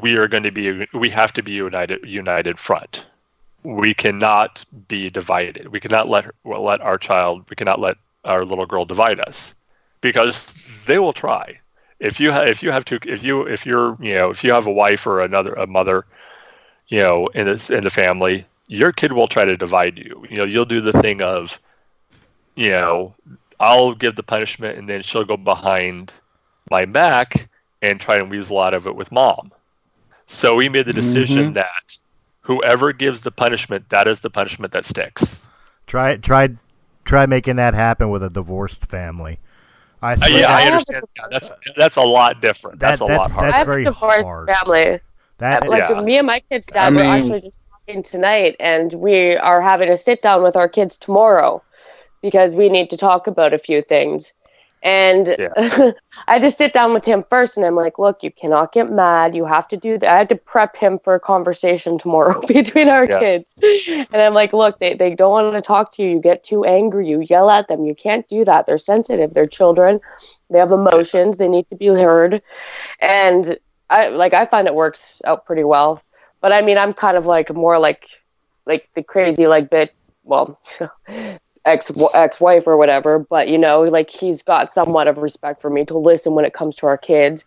we are going to be we have to be united united front. We cannot be divided. We cannot let let our child we cannot let our little girl divide us because they will try. If you have if you have to if you if you're you know if you have a wife or another a mother you know in this in the family your kid will try to divide you. You know you'll do the thing of you know i'll give the punishment and then she'll go behind my back and try and weasel out of it with mom so we made the decision Mhm. that whoever gives the punishment that is the punishment that sticks Try try try making that happen with a divorced family. I Uh, yeah i I understand yeah, that's that's a lot different That- that's a that's- lot harder I have very a divorced hard. family. that like Yeah. me and my kids' dad I were mean- actually just talking tonight, and we are having a sit down with our kids tomorrow because we need to talk about a few things. And I had to sit down with him first, and I'm like, "Look, you cannot get mad. You have to do that." I had to prep him for a conversation tomorrow between our Yeah. kids, and I'm like, "Look, they they don't want to talk to you. You get too angry. You yell at them. You can't do that. They're sensitive. They're children. They have emotions. They need to be heard." And I like I find it works out pretty well. But I mean, I'm kind of like more like like the crazy like bit well ex ex wife or whatever. But you know, like he's got somewhat of respect for me to listen when it comes to our kids,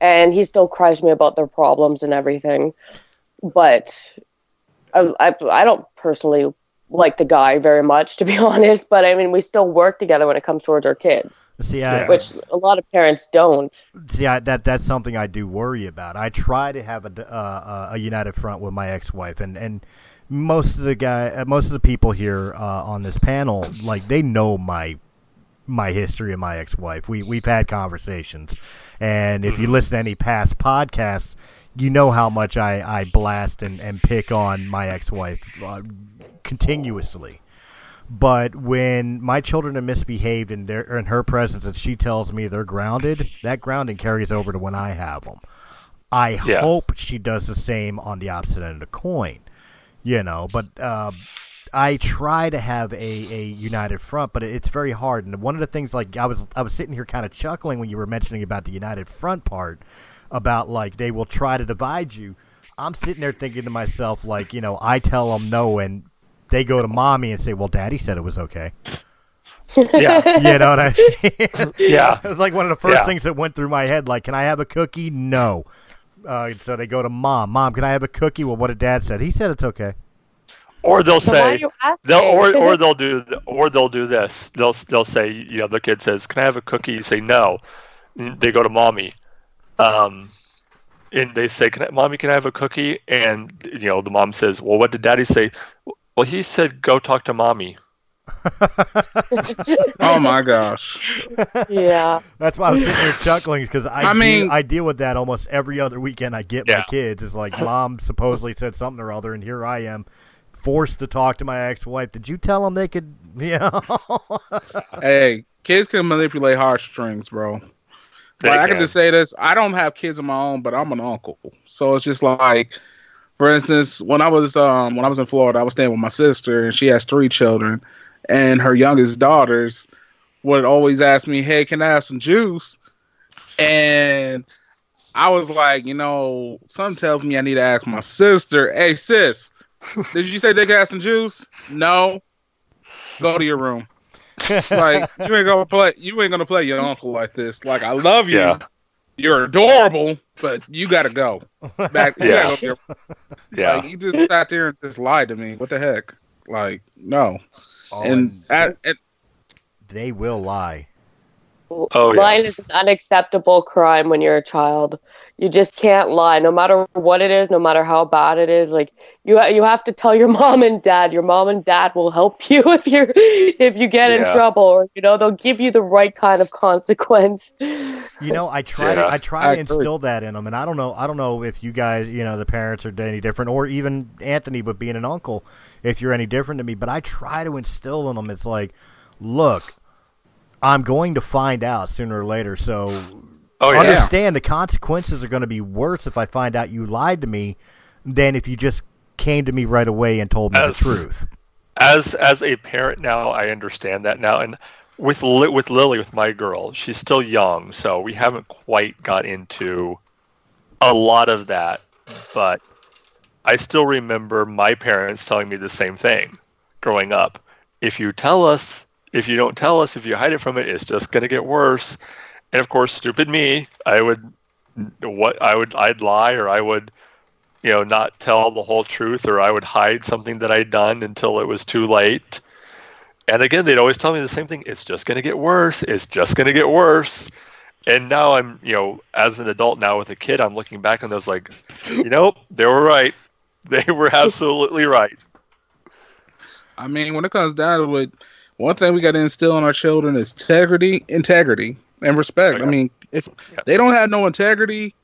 and he still cries me about their problems and everything. But I I, I don't personally like the guy very much to be honest. But I mean, we still work together when it comes towards our kids, see, I, which a lot of parents don't. See, I, that that's something I do worry about. I try to have a uh, a united front with my ex-wife, and and most of the guy, uh, most of the people here uh, on this panel, like they know my my history of my ex-wife. We we've had conversations, and if you listen to any past podcasts, you know how much I I blast and and pick on my ex-wife uh, continuously. But when my children are misbehaved in their in her presence, and she tells me they're grounded, that grounding carries over to when I have them. I Yeah. hope she does the same on the opposite end of the coin, you know. But uh, I try to have a, a united front, but it's very hard. And one of the things, like I was I was sitting here kind of chuckling when you were mentioning about the united front part, about like they will try to divide you. I'm sitting there thinking to myself, like you know, I tell them no, and they go to mommy and say, "Well, daddy said it was okay." Yeah. You know what I mean? Yeah. It was like one of the first Yeah. things that went through my head. Like, can I have a cookie? No. Uh, so they go to mom. Mom, can I have a cookie? Well, what did dad said? He said it's okay. Or they'll So say they'll or or they'll do or they'll do this. They'll they'll say you know the kid says, "Can I have a cookie?" You say no. They go to mommy, um, and they say, "Can I, mommy? Can I have a cookie?" And you know the mom says, "Well, what did daddy say?" Well, he said, "Go talk to mommy." Oh my gosh. yeah. That's why I was sitting here chuckling because I, I deal- mean- I deal with that almost every other weekend. I get my kids. It's like mom supposedly said something or other, and here I am, forced to talk to my ex-wife. Did you tell them they could? Yeah. Hey, kids can manipulate heartstrings, bro. Like, I can just say this: I don't have kids of my own, but I'm an uncle. So it's just like, for instance, when I was um when I was in Florida, I was staying with my sister, and she has three children, and her youngest daughters would always ask me, "Hey, can I have some juice?" And I was like, you know, something tells me I need to ask my sister, "Hey, sis, did you say they have some juice?" No. Go to your room like you ain't gonna play you ain't gonna play your uncle like this. Like I love you. Yeah. You're adorable, but you gotta go. Back Yeah. gotta go Yeah. Like you just sat there and just lied to me. What the heck? Like, no. Oh, and at, at, they will lie. Oh, Lying yes. is an unacceptable crime when you're a child. You just can't lie, no matter what it is, no matter how bad it is. Like you, you have to tell your mom and dad. Your mom and dad will help you if you're if you get in Yeah. trouble, or you know they'll give you the right kind of consequence. You know, I try Yeah, to I try I to agree. instill that in them, and I don't know I don't know if you guys, you know, the parents are any different, or even Anthony, but being an uncle, if you're any different to me. But I try to instill in them. It's like, look, I'm going to find out sooner or later. So Oh yeah. understand the consequences are going to be worse if I find out you lied to me than if you just came to me right away and told me As- the truth. as as a parent now i understand that now and with Li- with lily with my girl she's still young so we haven't quite got into a lot of that but i still remember my parents telling me the same thing growing up if you tell us if you don't tell us if you hide it from it it's just going to get worse and of course stupid me i would what i would i'd lie or i would you know, not tell the whole truth, or I would hide something that I'd done until it was too late. And again, they'd always tell me the same thing: it's just going to get worse. It's just going to get worse. And now I'm, you know, as an adult now with a kid, I'm looking back on those like, you know, they were right. They were absolutely right. I mean, when it comes down to it, one thing we got to instill in our children is integrity, integrity, and respect. Oh, yeah. I mean, if Yeah. they don't have no integrity,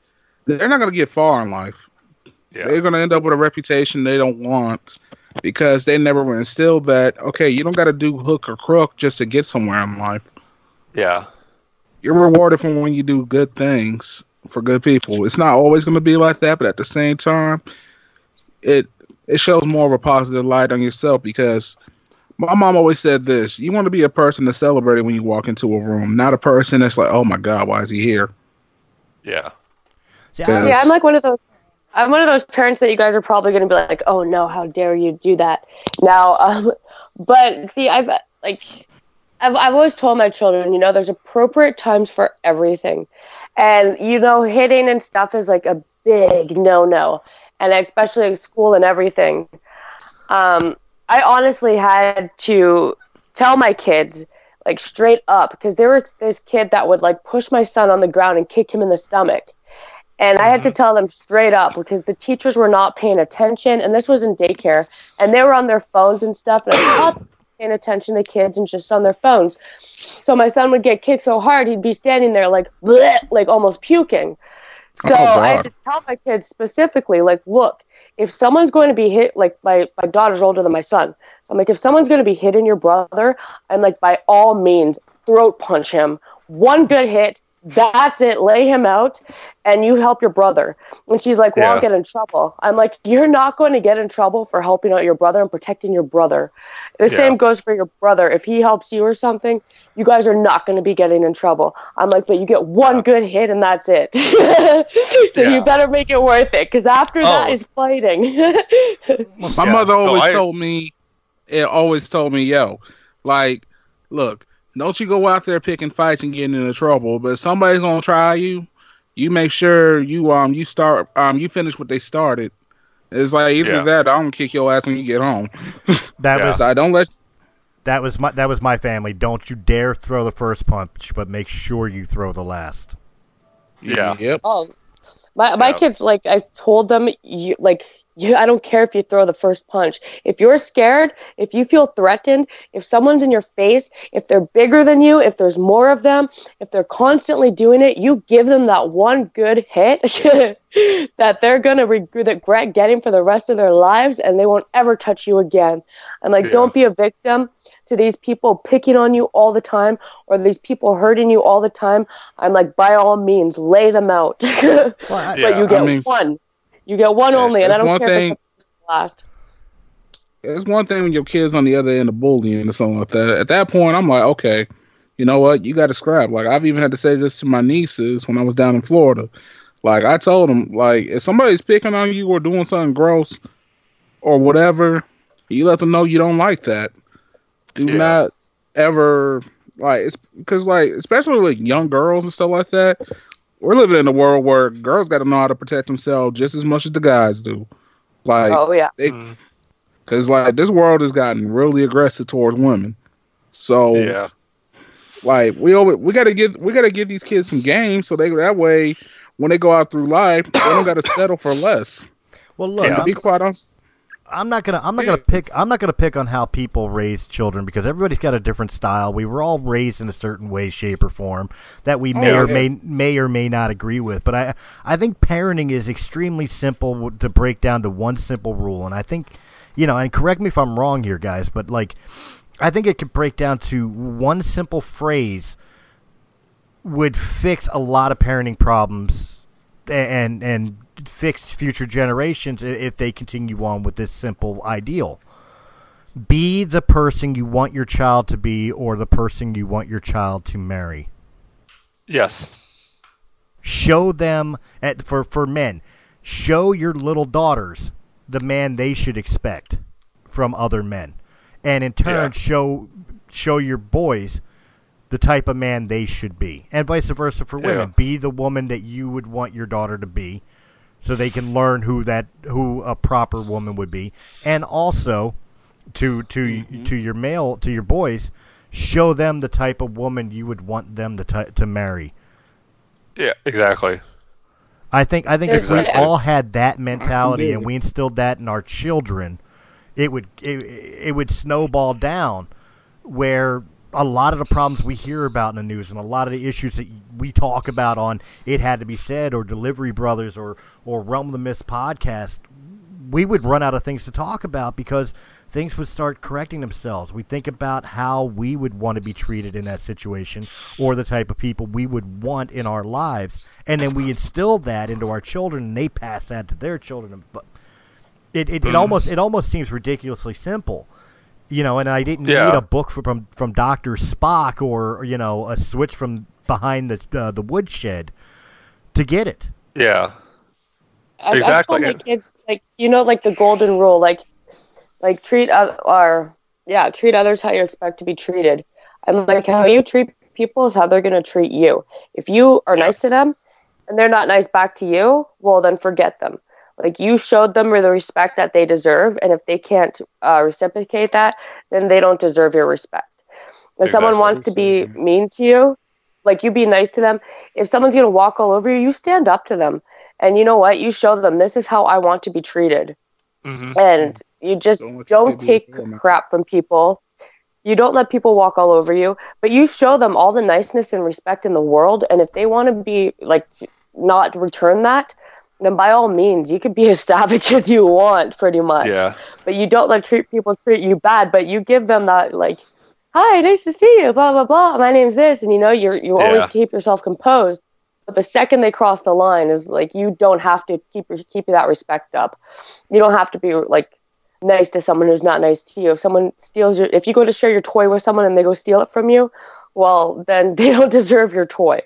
they're not gonna get far in life. Yeah. They're gonna end up with a reputation they don't want because they never were instilled that. Okay, you don't got to do hook or crook just to get somewhere in life. Yeah. You're rewarded for when you do good things for good people. It's not always gonna be like that, but at the same time, it it shows more of a positive light on yourself because my mom always said this you want to be a person to celebrate when you walk into a room not a person that's like oh my god why is he here Yeah. Yeah. I, Yeah, I'm like one of those. I'm one of those parents that you guys are probably going to be like, "Oh no, how dare you do that?" Now, um, but see, I've like, I've I've always told my children, you know, there's appropriate times for everything, and you know, hitting and stuff is like a big no-no, and especially at school and everything. Um, I honestly had to tell my kids like straight up because there was this kid that would like push my son on the ground and kick him in the stomach. And I had to mm-hmm. tell them straight up because the teachers were not paying attention. And this was in daycare. And they were on their phones and stuff. And I taught them paying attention to kids and just on their phones. So my son would get kicked so hard, he'd be standing there like, bleh, like almost puking. Oh, so Oh, I had to tell my kids specifically, like, look, if someone's going to be hit, like my, my daughter's older than my son. So I'm like, if someone's going to be hitting your brother, I'm like, by all means, throat punch him. One good hit, that's it. Lay him out, and you help your brother. And she's like, well, I'll Yeah. get in trouble. I'm like, you're not going to get in trouble for helping out your brother and protecting your brother. The Yeah. same goes for your brother. If he helps you or something, you guys are not going to be getting in trouble. I'm like, but you get one Yeah. good hit and that's it. so Yeah. you better make it worth it because after that Oh. is fighting. My Yeah. mother No, always I- told me, it always told me, yo, like, look, don't you go out there picking fights and getting into trouble. But if somebody's gonna try you, you make sure you um you start um you finish what they started. It's like either Yeah. that, or I'm gonna kick your ass when you get home. That Yeah. was I don't let that was my that was my family. Don't you dare throw the first punch, but make sure you throw the last. Yeah. Yep. Oh, my my Yeah. kids like I told them you like you. I don't care if you throw the first punch. If you're scared, if you feel threatened, if someone's in your face, if they're bigger than you, if there's more of them, if they're constantly doing it, you give them that one good hit that they're gonna regret getting for the rest of their lives, and they won't ever touch you again. And like, Yeah. don't be a victim to these people picking on you all the time or these people hurting you all the time. I'm like, by all means, lay them out. Well, I- but Yeah, you I get mean- one. You get one Yeah, only, and I don't one care thing- if it's the last. It's one thing when your kid's on the other end of bullying or something like that. At that point, I'm like, okay, you know what? You got to scrap. Like I've even had to say this to my nieces when I was down in Florida. Like I told them, like if somebody's picking on you or doing something gross or whatever, you let them know you don't like that. Do Yeah. not ever like it's because like especially like young girls and stuff like that. We're living in a world where girls got to know how to protect themselves just as much as the guys do. Like oh yeah, they, Mm, Cause like this world has gotten really aggressive towards women. So yeah. like we always, we gotta give we gotta give these kids some games so they that way when they go out through life they don't gotta settle for less. well, look, Yeah. To be quite honest, I'm not gonna I'm not gonna pick I'm not gonna pick on how people raise children because everybody's got a different style. We were all raised in a certain way, shape, or form that we oh, may yeah. or may may or may not agree with. But I I think parenting is extremely simple to break down to one simple rule, and I think you know, and correct me if I'm wrong here, guys, but like I think it could break down to one simple phrase would fix a lot of parenting problems and and fix future generations if they continue on with this simple ideal. Be the person you want your child to be or the person you want your child to marry. Yes. Show them at, for for men, show your little daughters the man they should expect from other men. And in turn Yeah. show show your boys the type of man they should be. And vice versa for women. Yeah. Be the woman that you would want your daughter to be so they can learn who that who a proper woman would be. And also to to mm-hmm. to your male to your boys, show them the type of woman you would want them to t- to marry. Yeah. Exactly. I think I think if we all had that mm-hmm. mentality and we instilled that in our children, it would it, it would snowball down where a lot of the problems we hear about in the news and a lot of the issues that we talk about on it had to be said or delivery brothers or or realm of the mist podcast we would run out of things to talk about because things would start correcting themselves. We think about how we would want to be treated in that situation or the type of people we would want in our lives. And then we instill that into our children and they pass that to their children. But it, it, it mm-hmm. almost it almost seems ridiculously simple. You know, and I didn't Yeah. need a book from from Doctor Spock or you know a switch from behind the uh, the woodshed to get it. Yeah. I, I Exactly. tell my kids like you know like the golden rule like like treat oth- or yeah treat others how you expect to be treated and like how you treat people is how they're going to treat you if you are nice to them and they're not nice back to you well then forget them like you showed them the respect that they deserve and if they can't uh, reciprocate that then they don't deserve your respect if someone wants to be mean to you like you be nice to them if someone's going to walk all over you you stand up to them and you know what? You show them this is how I want to be treated. hmm And you just Don't don't take crap from people. You don't let people walk all over you, but you show them all the niceness and respect in the world. And if they want to be like not return that, then by all means, you could be as savage as you want, pretty much. Yeah. But you don't let treat people treat you bad, but you give them that like, hi, nice to see you, blah blah blah. My name's this, and you know you you always Yeah. keep yourself composed. But the second they cross the line is like you don't have to keep your- keep that respect up. You don't have to be like nice to someone who's not nice to you. If someone steals your, if you go to share your toy with someone and they go steal it from you, well then they don't deserve your toy.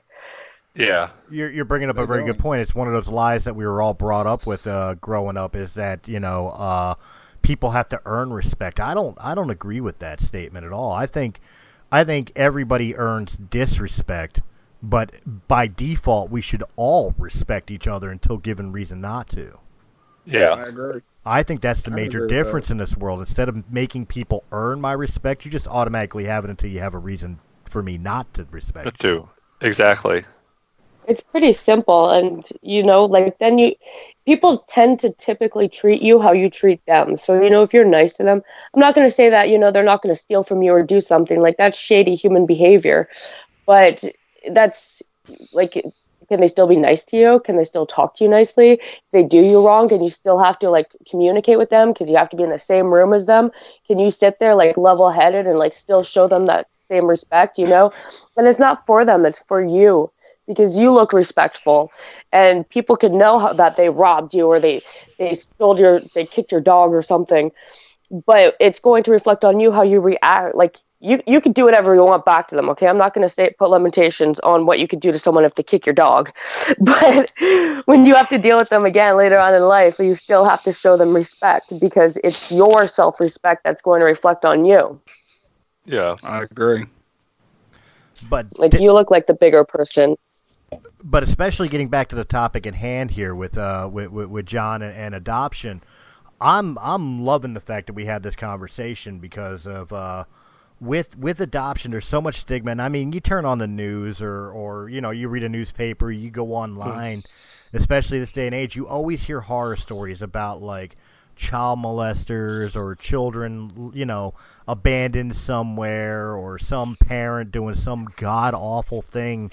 Yeah. You're, you're bringing up a They're very good point. It's one of those lies that we were all brought up with uh, growing up. Is that you know uh, people have to earn respect? I don't I don't agree with that statement at all. I think I think everybody earns disrespect, but by default, we should all respect each other until given reason not to. Yeah. I agree. I think that's the I major agree with difference in this world. Instead of making people earn my respect, you just automatically have it until you have a reason for me not to respect you. Too. Exactly. It's pretty simple and you know like then you people tend to typically treat you how you treat them. So you know if you're nice to them i'm not going to say that you know they're not going to steal from you or do something like that's shady human behavior. But that's like can they still be nice to you? Can they still talk to you nicely? If they do you wrong and you still have to like communicate with them because you have to be in the same room as them can you sit there like level headed and like still show them that same respect you know? And it's not for them it's for you because you look respectful and people could know how, that they robbed you or they they stole your they kicked your dog or something. But it's going to reflect on you how you react. Like you you could do whatever you want back to them okay? I'm not going to say put limitations on what you could do to someone if they kick your dog. But when you have to deal with them again later on in life you still have to show them respect because it's your self-respect that's going to reflect on you. Yeah. I agree. But like you look like the bigger person but especially getting back to the topic at hand here with uh with with, John and, and adoption, I'm I'm loving the fact that we had this conversation because of uh with with adoption there's so much stigma. And I mean you turn on the news or or you know you read a newspaper you go online especially this day and age you always hear horror stories about like child molesters or children you know abandoned somewhere or some parent doing some god awful thing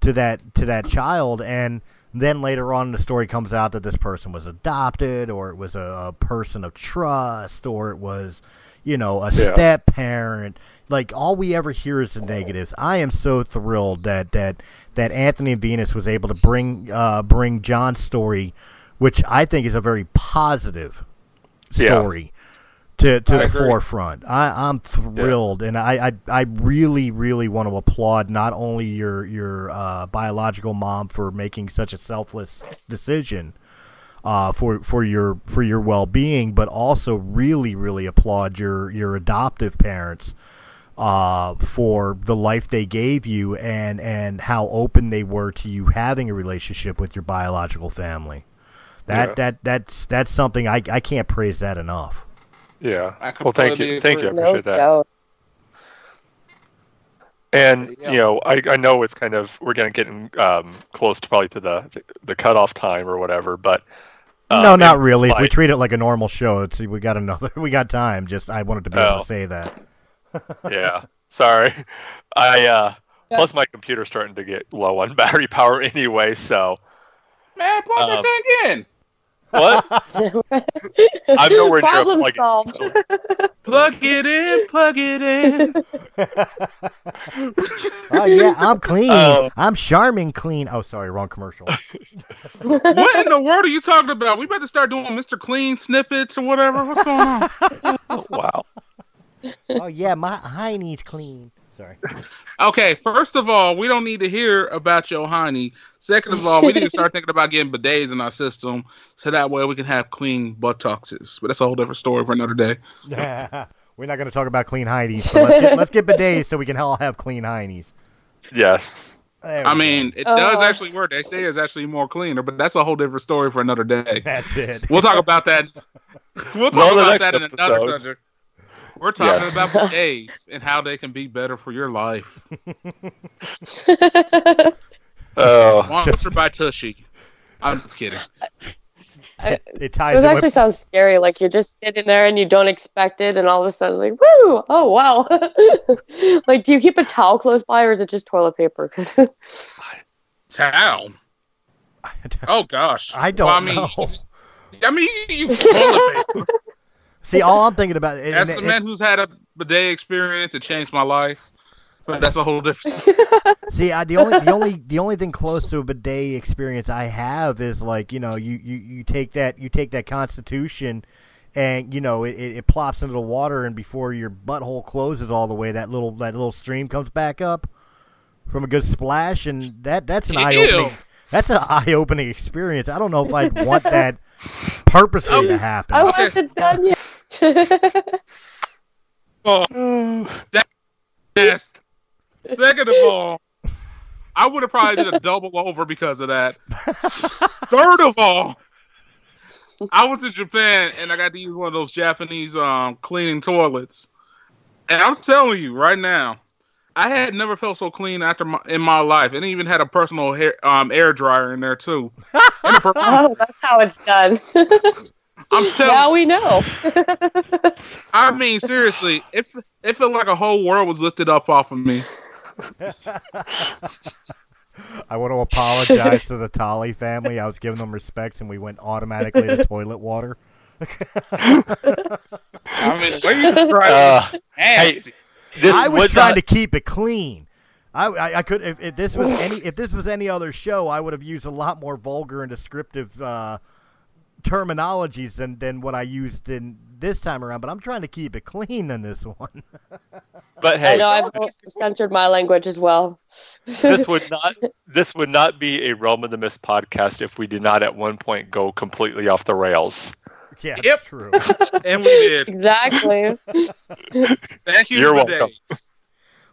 to that to that child and then later on the story comes out that this person was adopted or it was a, a person of trust or it was you know a Yeah. step parent like all we ever hear is the negatives i am so thrilled that that that anthony venus was able to bring uh bring john's story which i think is a very positive Yeah. story to, to I the agree. forefront. I, I'm thrilled, and I, I I really really want to applaud not only your your uh, biological mom for making such a selfless decision uh, for for your for your well being, but also really really applaud your your adoptive parents uh, for the life they gave you and and how open they were to you having a relationship with your biological family. That Yeah. that that's that's something I I can't praise that enough. Yeah. Well, thank you. Thank you. I agree. no appreciate that. doubt And Yeah. you know, I, I know it's kind of we're gonna getting um, close to probably to the the cutoff time or whatever, but um, no, not and really. If we treat it like a normal show, it's we got another we got time. Just I wanted to be able Oh. to say that. yeah. Sorry. I uh, plus my computer's starting to get low on battery power anyway. So Man, plug Um, that thing in. What? I'm nowhere near a problem plug-in. solved Plug it in. Plug it in. oh yeah, I'm clean. Um, I'm charming clean. Oh, sorry, wrong commercial. what in the world are you talking about? We better start doing Mr. Clean snippets or whatever. What's going on? Oh, wow. oh yeah, my hiney's clean. Sorry. Okay, first of all, we don't need to hear about your honey. Second of all, we need to start thinking about getting bidets in our system so that way we can have clean buttocks. But that's a whole different story for another day. We're not going to talk about clean heinies. So let's, get, let's get bidets so we can all have clean heinies. Yes. I we mean, it does Oh. actually work. They say it's actually more cleaner, but that's a whole different story for another day. that's it. We'll talk about that. We'll talk Well, about that in another subject. We're talking Yes. about bidets and how they can be better for your life. Oh. Sponsored by Tushy. I'm just kidding. It It ties in actually with, sounds scary. Like you're just sitting there and you don't expect it, and all of a sudden, like, woo! Oh wow! like, do you keep a towel close by, or is it just toilet paper? 'Cause- Towel. Oh gosh. I don't Well, I mean, know. I mean, you toilet paper. See, all I'm thinking about and- As and- the man who's had a bidet experience, it changed my life. But that's a whole different. See, I, the only the only the only thing close to a bidet experience I have is like you know you, you, you take that you take that Constitution, and you know it, it, it plops into the water, and before your butthole closes all the way, that little that little stream comes back up from a good splash, and that that's an eye opening that's an eye opening experience. I don't know if I'd want that purposely to happen. I Okay. wasn't done yet. Oh, that nest. Second of all, I would have probably did a double over because of that. Third of all, I was in Japan and I got to use one of those Japanese um, cleaning toilets. And I'm telling you right now, I had never felt so clean after my, in my life, and even had a personal hair, um, air dryer in there too. per- oh, that's how it's done. I'm telling. now we know. I mean, seriously, it it felt like a whole world was lifted up off of me. I want to apologize to the Tolley family. I was giving them respects, and we went automatically to toilet water. I mean, the way you describe Uh, it, nasty. this I was trying not- to keep it clean. I, I, I could if, if this was any if this was any other show, I would have used a lot more vulgar and descriptive uh, terminologies than, than what I used in this time around. But I'm trying to keep it clean in this one. But hey, I know I've censored my language as well. this would not this would not be a realm of the mist podcast if we did not at one point go completely off the rails. yeah, Yep. true. and we did. exactly. Thank you. You're for welcome. days.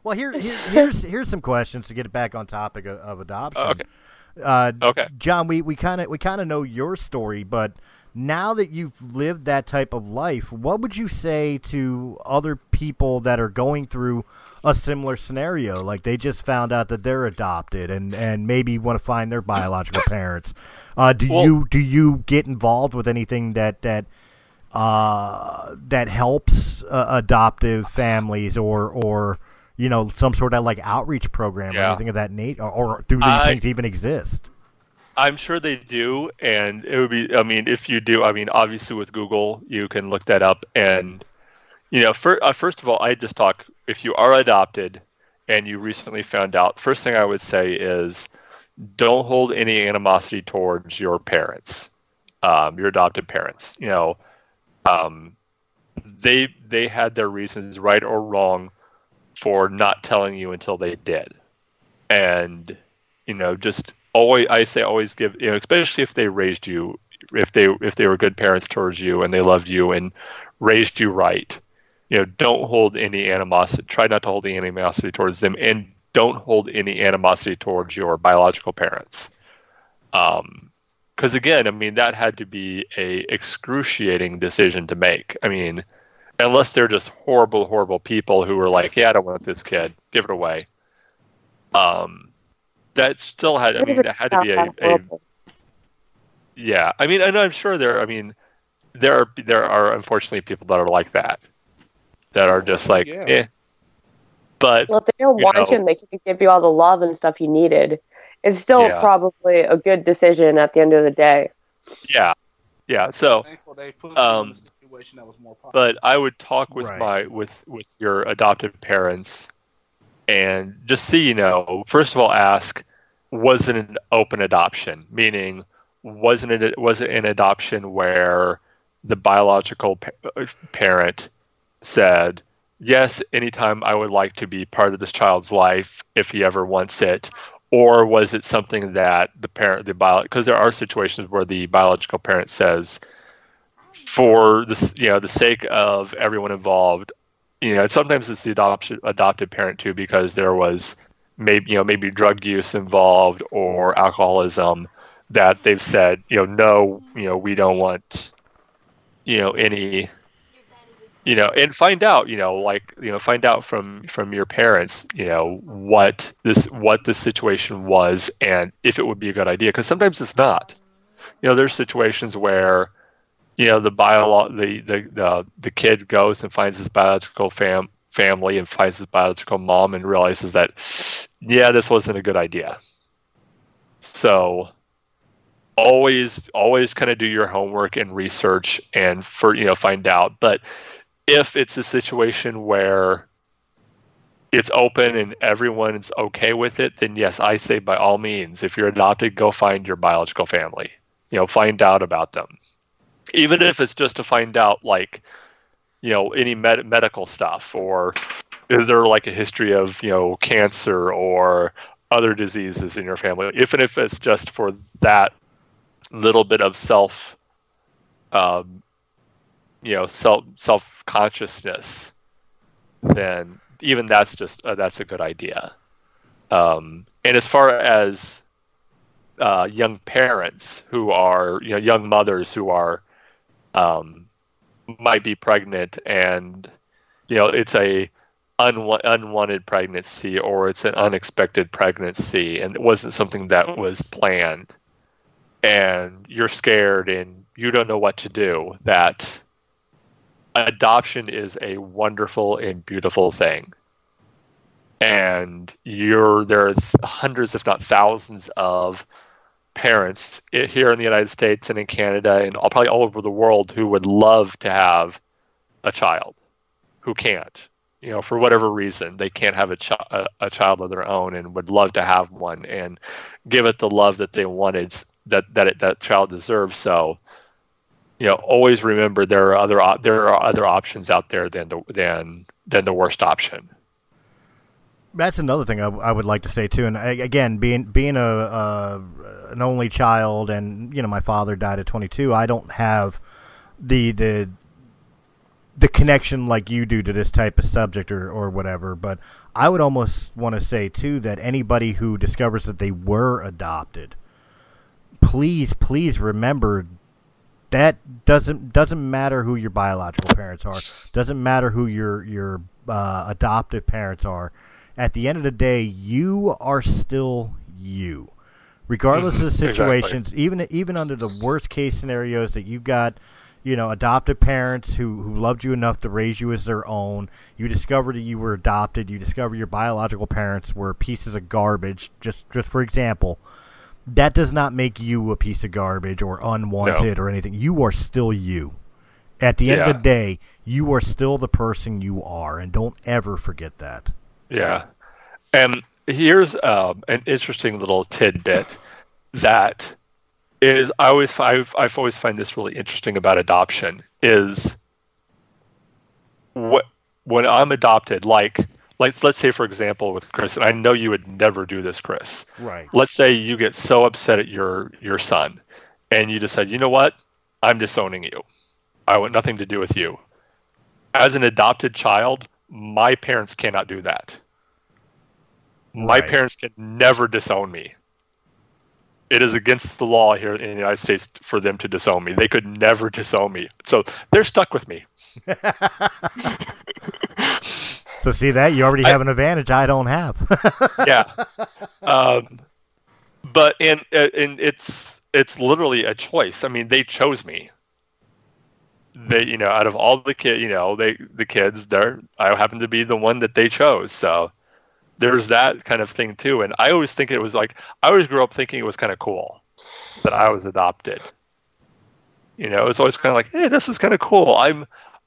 Well, here, here here's here's some questions to get it back on topic of, of adoption. Uh, okay. Uh, Okay. John, we we kind of we kind of know your story, but now that you've lived that type of life, what would you say to other people that are going through a similar scenario? Like they just found out that they're adopted and and maybe want to find their biological parents. Uh, do Well- you do you get involved with anything that that uh, that helps uh, adoptive families or or you know some sort of like outreach program or anything of that nature, or, or do these I- things even exist? I'm sure they do, and it would be. I mean, if you do, I mean, obviously with Google, you can look that up, and you know, for, uh, first of all, I just talk. If you are adopted and you recently found out, first thing I would say is, don't hold any animosity towards your parents, um, your adopted parents. You know, um, they they had their reasons, right or wrong, for not telling you until they did, and you know, just always I say always give you know, especially if they raised you if they if they were good parents towards you and they loved you and raised you right. You know, don't hold any animosity try not to hold any animosity towards them and don't hold any animosity towards your biological parents. Um because again, I mean that had to be a excruciating decision to make. I mean, unless they're just horrible, horrible people who are like, "Yeah, I don't want this kid, give it away." Um, that still had. I mean, it had to be a, a yeah. I mean, and I'm sure there. I mean, there are there are unfortunately people that are like that, that are just like, Yeah. eh. But Well, if they don't You want know. you and they can give you all the love and stuff you needed, it's still Yeah. probably a good decision at the end of the day. yeah, yeah. So Thankful they put Um, in a situation that was more positive. but I would talk with Right. my with with your adopted parents and just see, you know, first of all, ask, was it an open adoption? Meaning, wasn't it was it an adoption where the biological pa- parent said, yes, anytime I would like to be part of this child's life if he ever wants it, or was it something that the parent, the bio, because there are situations where the biological parent says, for the you know the sake of everyone involved, you know, sometimes it's the adoption adopted parent too because there was maybe you know maybe drug use involved or alcoholism that they've said you know no you know we don't want you know any you know and find out you know like you know find out from from your parents you know what this what the situation was and if it would be a good idea because sometimes it's not. You know there's situations where you know the bio the, the the the kid goes and finds his biological fam family and finds his biological mom and realizes that yeah this wasn't a good idea. So always always kind of do your homework and research and for you know find out. But if it's a situation where it's open and everyone is okay with it then yes i say by all means if you're adopted go find your biological family. You know find out about them even if it's just to find out like you know any med- medical stuff or is there like a history of you know cancer or other diseases in your family? Even if it's just for that little bit of self um, you know self self consciousness then even that's just uh, that's a good idea. Um, and as far as uh, young parents who are, you know, young mothers who are um, might be pregnant and you know it's a unwa- unwanted pregnancy or it's an unexpected pregnancy and it wasn't something that was planned. And you're scared and you don't know what to do that adoption is a wonderful and beautiful thing. And you're there are hundreds if not thousands of parents here in the United States and in Canada and probably all over the world who would love to have a child who can't you know for whatever reason they can't have a, ch- a, a, child of their own and would love to have one and give it the love that they wanted that that it, that child deserves. So you know always remember there are other op- there are other options out there than the than than the worst option that's another thing I, I, would like to say too. And again, being being a uh, an only child, and you know, my father died at 22. I don't have the the the connection like you do to this type of subject or or whatever. But I would almost want to say too that anybody who discovers that they were adopted, please, please remember that doesn't doesn't matter who your biological parents are. Doesn't matter who your your uh, adoptive parents are at the end of the day, you are still you, regardless of the mm-hmm. situations. Exactly. Even even under the worst case scenarios that you've got, you know, adopted parents who who loved you enough to raise you as their own. You discovered that you were adopted. You discover your biological parents were pieces of garbage. Just just for example. That does not make you a piece of garbage or unwanted no. or anything. You are still you. At the end yeah. of the day, you are still the person you are, and don't ever forget that. Yeah. And here's um, an interesting little tidbit that is I always I've, I've always find this really interesting about adoption is what when I'm adopted like like let's say for example with Chris and I know you would never do this Chris. Right. Let's say you get so upset at your your son and you decide you know what? I'm disowning you. I want nothing to do with you. As an adopted child my parents cannot do that. My right. parents can never disown me. It is against the law here in the United States for them to disown me. They could never disown me. So they're stuck with me. so see that you already have I, an advantage I don't have. yeah. Um, but and and it's it's literally a choice. I mean, they chose me they you know out of all the kid you know they the kids there i happen to be the one that they chose so there's that kind of thing too. And i always think it was like i always grew up thinking it was kind of cool that i was adopted. You know it's always kind of like hey this is kind of cool. I'm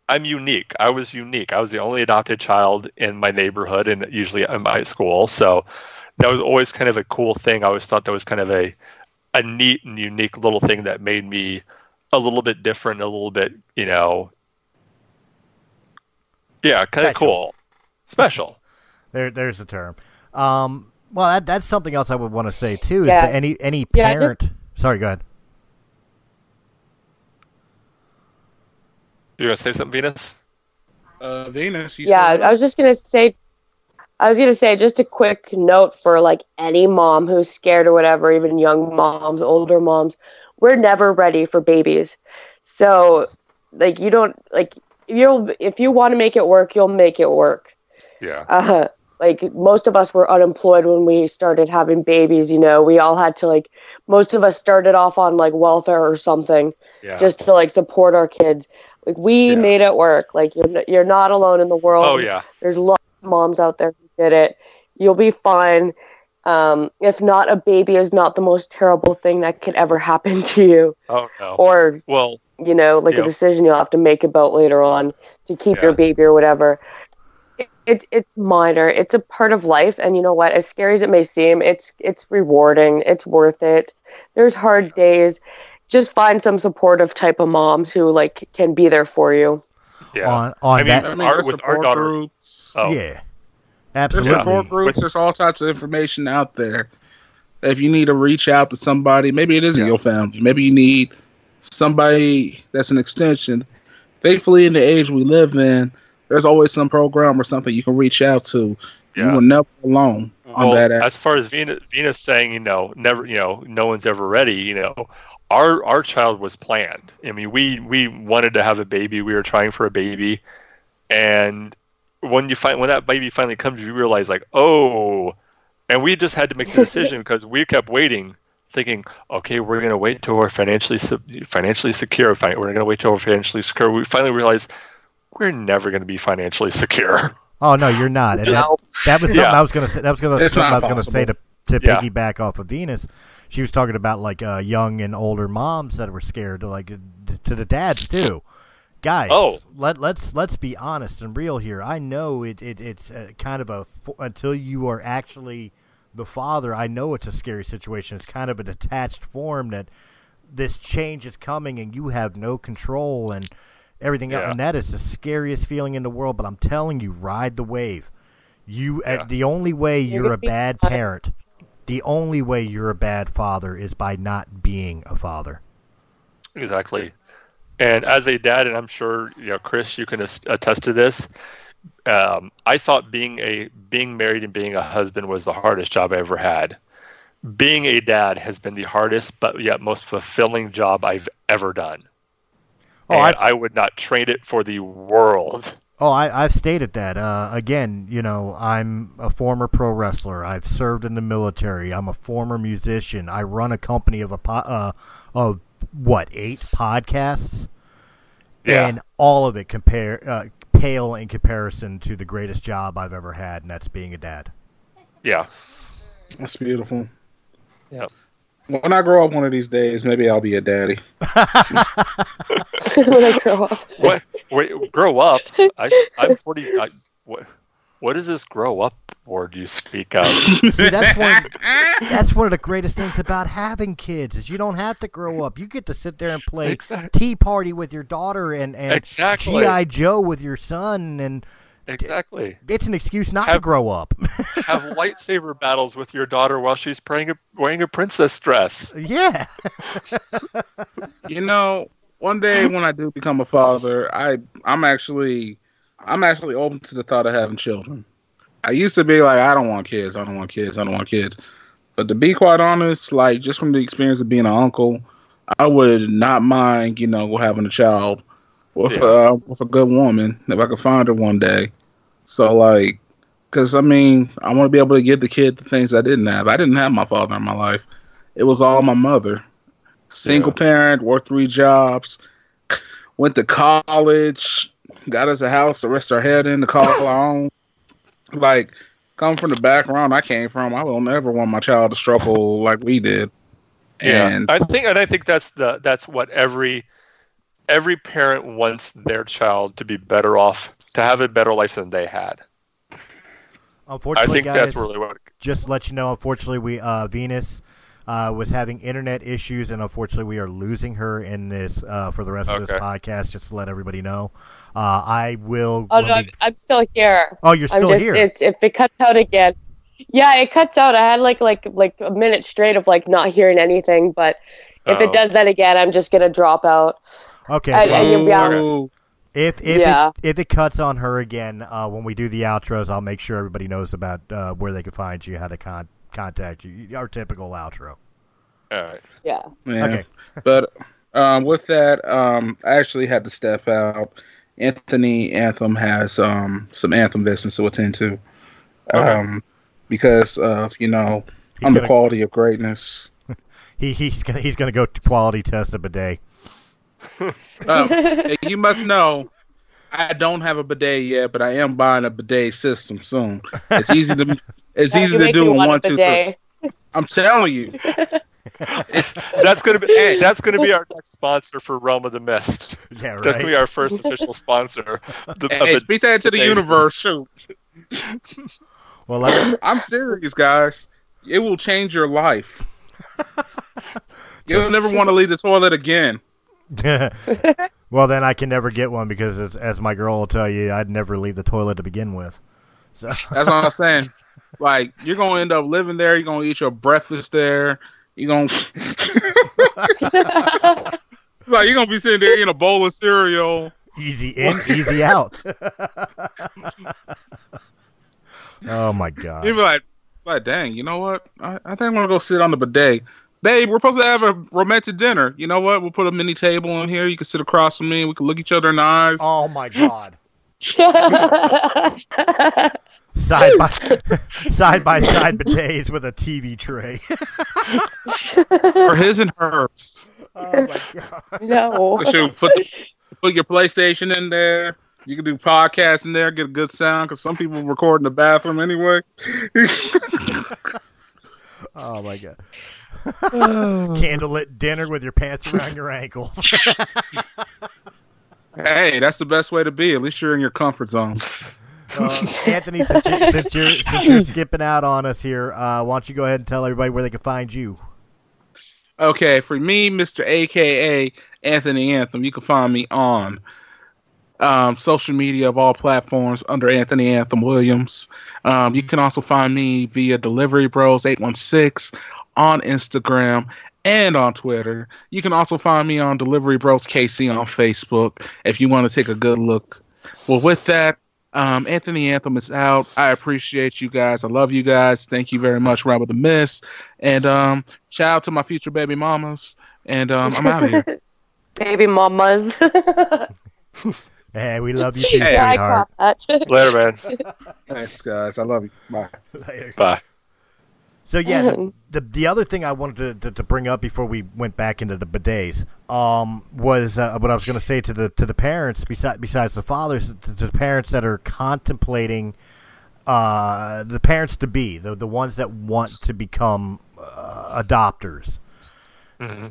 i'm unique. I was unique. I was the only adopted child in my neighborhood and usually in my school. So that was always kind of a cool thing. I always thought that was kind of a a neat and unique little thing that made me a little bit different, a little bit, you know, yeah, kind of cool, special. There, there's the term. Um, well, that, that's something else I would want to say too. Is yeah. that any any parent? Yeah, sorry, go ahead. You gonna say something, Venus? Uh, Venus. yeah, I was just gonna say. I was gonna say just a quick note for like any mom who's scared or whatever, even young moms, older moms we're never ready for babies. So like you don't like if you if you want to make it work, you'll make it work. Yeah. Uh, like most of us were unemployed when we started having babies. You know, we all had to like most of us started off on like welfare or something, yeah. just to like support our kids. Like we yeah. made it work. Like you're you're not alone in the world. Oh yeah. There's lots of moms out there who did it. You'll be fine. Um, if not, a baby is not the most terrible thing that could ever happen to you. Oh no. Or well, you know, like a decision you'll have to make about later on to keep yeah. your baby or whatever. It, it, it's minor. It's a part of life, and you know what? As scary as it may seem, it's it's rewarding. It's worth it. There's hard days. Just find some supportive type of moms who like can be there for you. Yeah. On, on I mean, that, I mean, our, with our daughter. Groups. Oh. Yeah. Absolutely. There's support groups. There's all types of information out there. If you need to reach out to somebody, maybe it isn't yeah. your family. Maybe you need somebody that's an extension. Thankfully, in the age we live in, there's always some program or something you can reach out to. Yeah. You are never alone. on well, that end. as far as Venus, Venus saying, you know, never, you know, no one's ever ready. You know, our our child was planned. I mean, we we wanted to have a baby. We were trying for a baby, and when you find when that baby finally comes, you realize like, oh, and we just had to make the decision because we kept waiting, thinking, okay, we're gonna wait till we're financially financially secure. We're gonna wait till we're financially secure. We finally realized we're never gonna be financially secure. Oh no, you're not. And that, that was something Yeah. I was gonna say. That was gonna something I not was gonna say to to Yeah. piggyback off of Venus. She was talking about like uh, young and older moms that were scared to like to the dads too. Guys, Oh. let let's let's be honest and real here. I know it, it it's uh kind of a until you are actually the father. I know it's a scary situation. It's kind of a detached form that this change is coming and you have no control and everything else. And that is the scariest feeling in the world. But I'm telling you, ride the wave. You uh, the only way You're you're a bad parent, the only way you're a bad father is by not being a father. Exactly. And as a dad, and I'm sure you know, Chris, you can attest to this. Um, I thought being a being married and being a husband was the hardest job I ever had. Being a dad has been the hardest, but yet most fulfilling job I've ever done. Oh, and I- I, would not trade it for the world. Oh, I, I've stated that. Uh, again, you know, I'm a former pro wrestler. I've served in the military. I'm a former musician. I run a company of a po- uh, of what eight podcasts, Yeah. and all of it compare uh, pale in comparison to the greatest job I've ever had, and that's being a dad. Yeah. That's beautiful. Yep. When I grow up one of these days, maybe I'll be a daddy. when I grow up. What? Wait, grow up. I, I'm 40. I, what? What is this grow up word you speak of? See, that's one. That's one of the greatest things about having kids is you don't have to grow up. You get to sit there and play Exactly. tea party with your daughter and and Exactly. GI Joe with your son, and Exactly. it's an excuse not to grow up. have lightsaber battles with your daughter while she's wearing a, wearing a princess dress. yeah. You know, one day when I do become a father, I I'm actually I'm actually open to the thought of having children. I used to be like, I don't want kids, I don't want kids, I don't want kids. But to be quite honest, like just from the experience of being an uncle, I would not mind, you know, having a child with Yeah. uh, with a good woman if I could find her one day. So like, because I mean, I want to be able to give the kid the things I didn't have. I didn't have my father in my life; it was all my mother. Single parent, worked three jobs, went to college, got us a house to rest our head in to call our own. Like, come from the background I came from, I will never want my child to struggle like we did. And I think, and I think that's the that's what every every parent wants their child to be better off, to have a better life than they had. Unfortunately, I think guys, that's really what. just to let you know, unfortunately, we uh, Venus uh, was having internet issues, and unfortunately, we are losing her in this uh, for the rest of this podcast. Just to let everybody know, uh, I will. Oh no, we- I'm still here. oh, you're I'm still just here. it's if it cuts out again. Yeah, it cuts out. I had like like like a minute straight of like not hearing anything, but if Oh. it does that again, I'm just gonna drop out. Okay. I- well, I- you'll be out. Ooh. If if Yeah. it, if it cuts on her again uh, when we do the outros, I'll make sure everybody knows about uh, where they can find you, how to con- contact you. Our typical outro. All right. Yeah. Yeah. Okay. But um, with that, um, I actually had to step out. Anthony Anthem has um, some Anthem business to attend to. Okay. Um, because of, you know, He's I'm the gonna- quality of greatness. He he's gonna he's gonna go to quality test of a day. Um, and you must know, I don't have a bidet yet, but I am buying a bidet system soon. It's easy to it's Yeah, easy to do in want a one, two, three. bidet. I'm telling you. It's That's gonna be hey, that's gonna be our next sponsor for Realm of the Mist. Yeah, right. That's gonna be our first official sponsor. The, hey, of speak that into the universe. Shoot. Well, let, I'm serious, guys. It will change your life. You'll never want to leave the toilet again. Well, then I can never get one because, as, as my girl will tell you, I'd never leave the toilet to begin with. So That's what I'm saying. Like you're gonna end up living there. You're gonna eat your breakfast there. You're gonna like you're gonna be sitting there eating a bowl of cereal. easy in, easy out. oh my god! You'll be like, like, dang, you know what? I, I think I'm gonna go sit on the bidet. Babe, we're supposed to have a romantic dinner. You know what? We'll put a mini table in here. You can sit across from me. We can look each other in the eyes. Oh my god. side by side by side bidets with a TV tray. For his and hers. oh my god. no. Should put the, put your PlayStation in there. You can do podcasts in there, get a good sound because some people record in the bathroom anyway. Oh my god. Candlelit dinner with your pants around your ankles. hey, that's the best way to be. At least you're in your comfort zone. Uh, Anthony, since you're, since you're since you're skipping out on us here, uh, why don't you go ahead and tell everybody where they can find you? Okay, for me, Mr. AKA Anthony Anthem, you can find me on um, social media of all platforms under Anthony Anthem Williams. Um, you can also find me via Delivery Bros 816 on Instagram and on Twitter. You can also find me on Delivery Bros KC on Facebook if you want to take a good look. Well, with that, um, Anthony Anthem is out. I appreciate you guys. I love you guys. Thank you very much, Realm of the Mist. And um, shout out to my future baby mamas. And um, I'm out of here. Baby mamas. Hey, we love you too, Hey, yeah, I sweetheart. caught that. Later, man. Thanks, guys. I love you. Bye. Later. Bye. So yeah, the, the the other thing I wanted to, to, to bring up before we went back into the bidets um, was uh, what I was going to say to the to the parents besides besides the fathers to, to the parents that are contemplating uh, the parents to be the the ones that want to become uh, adopters. hmm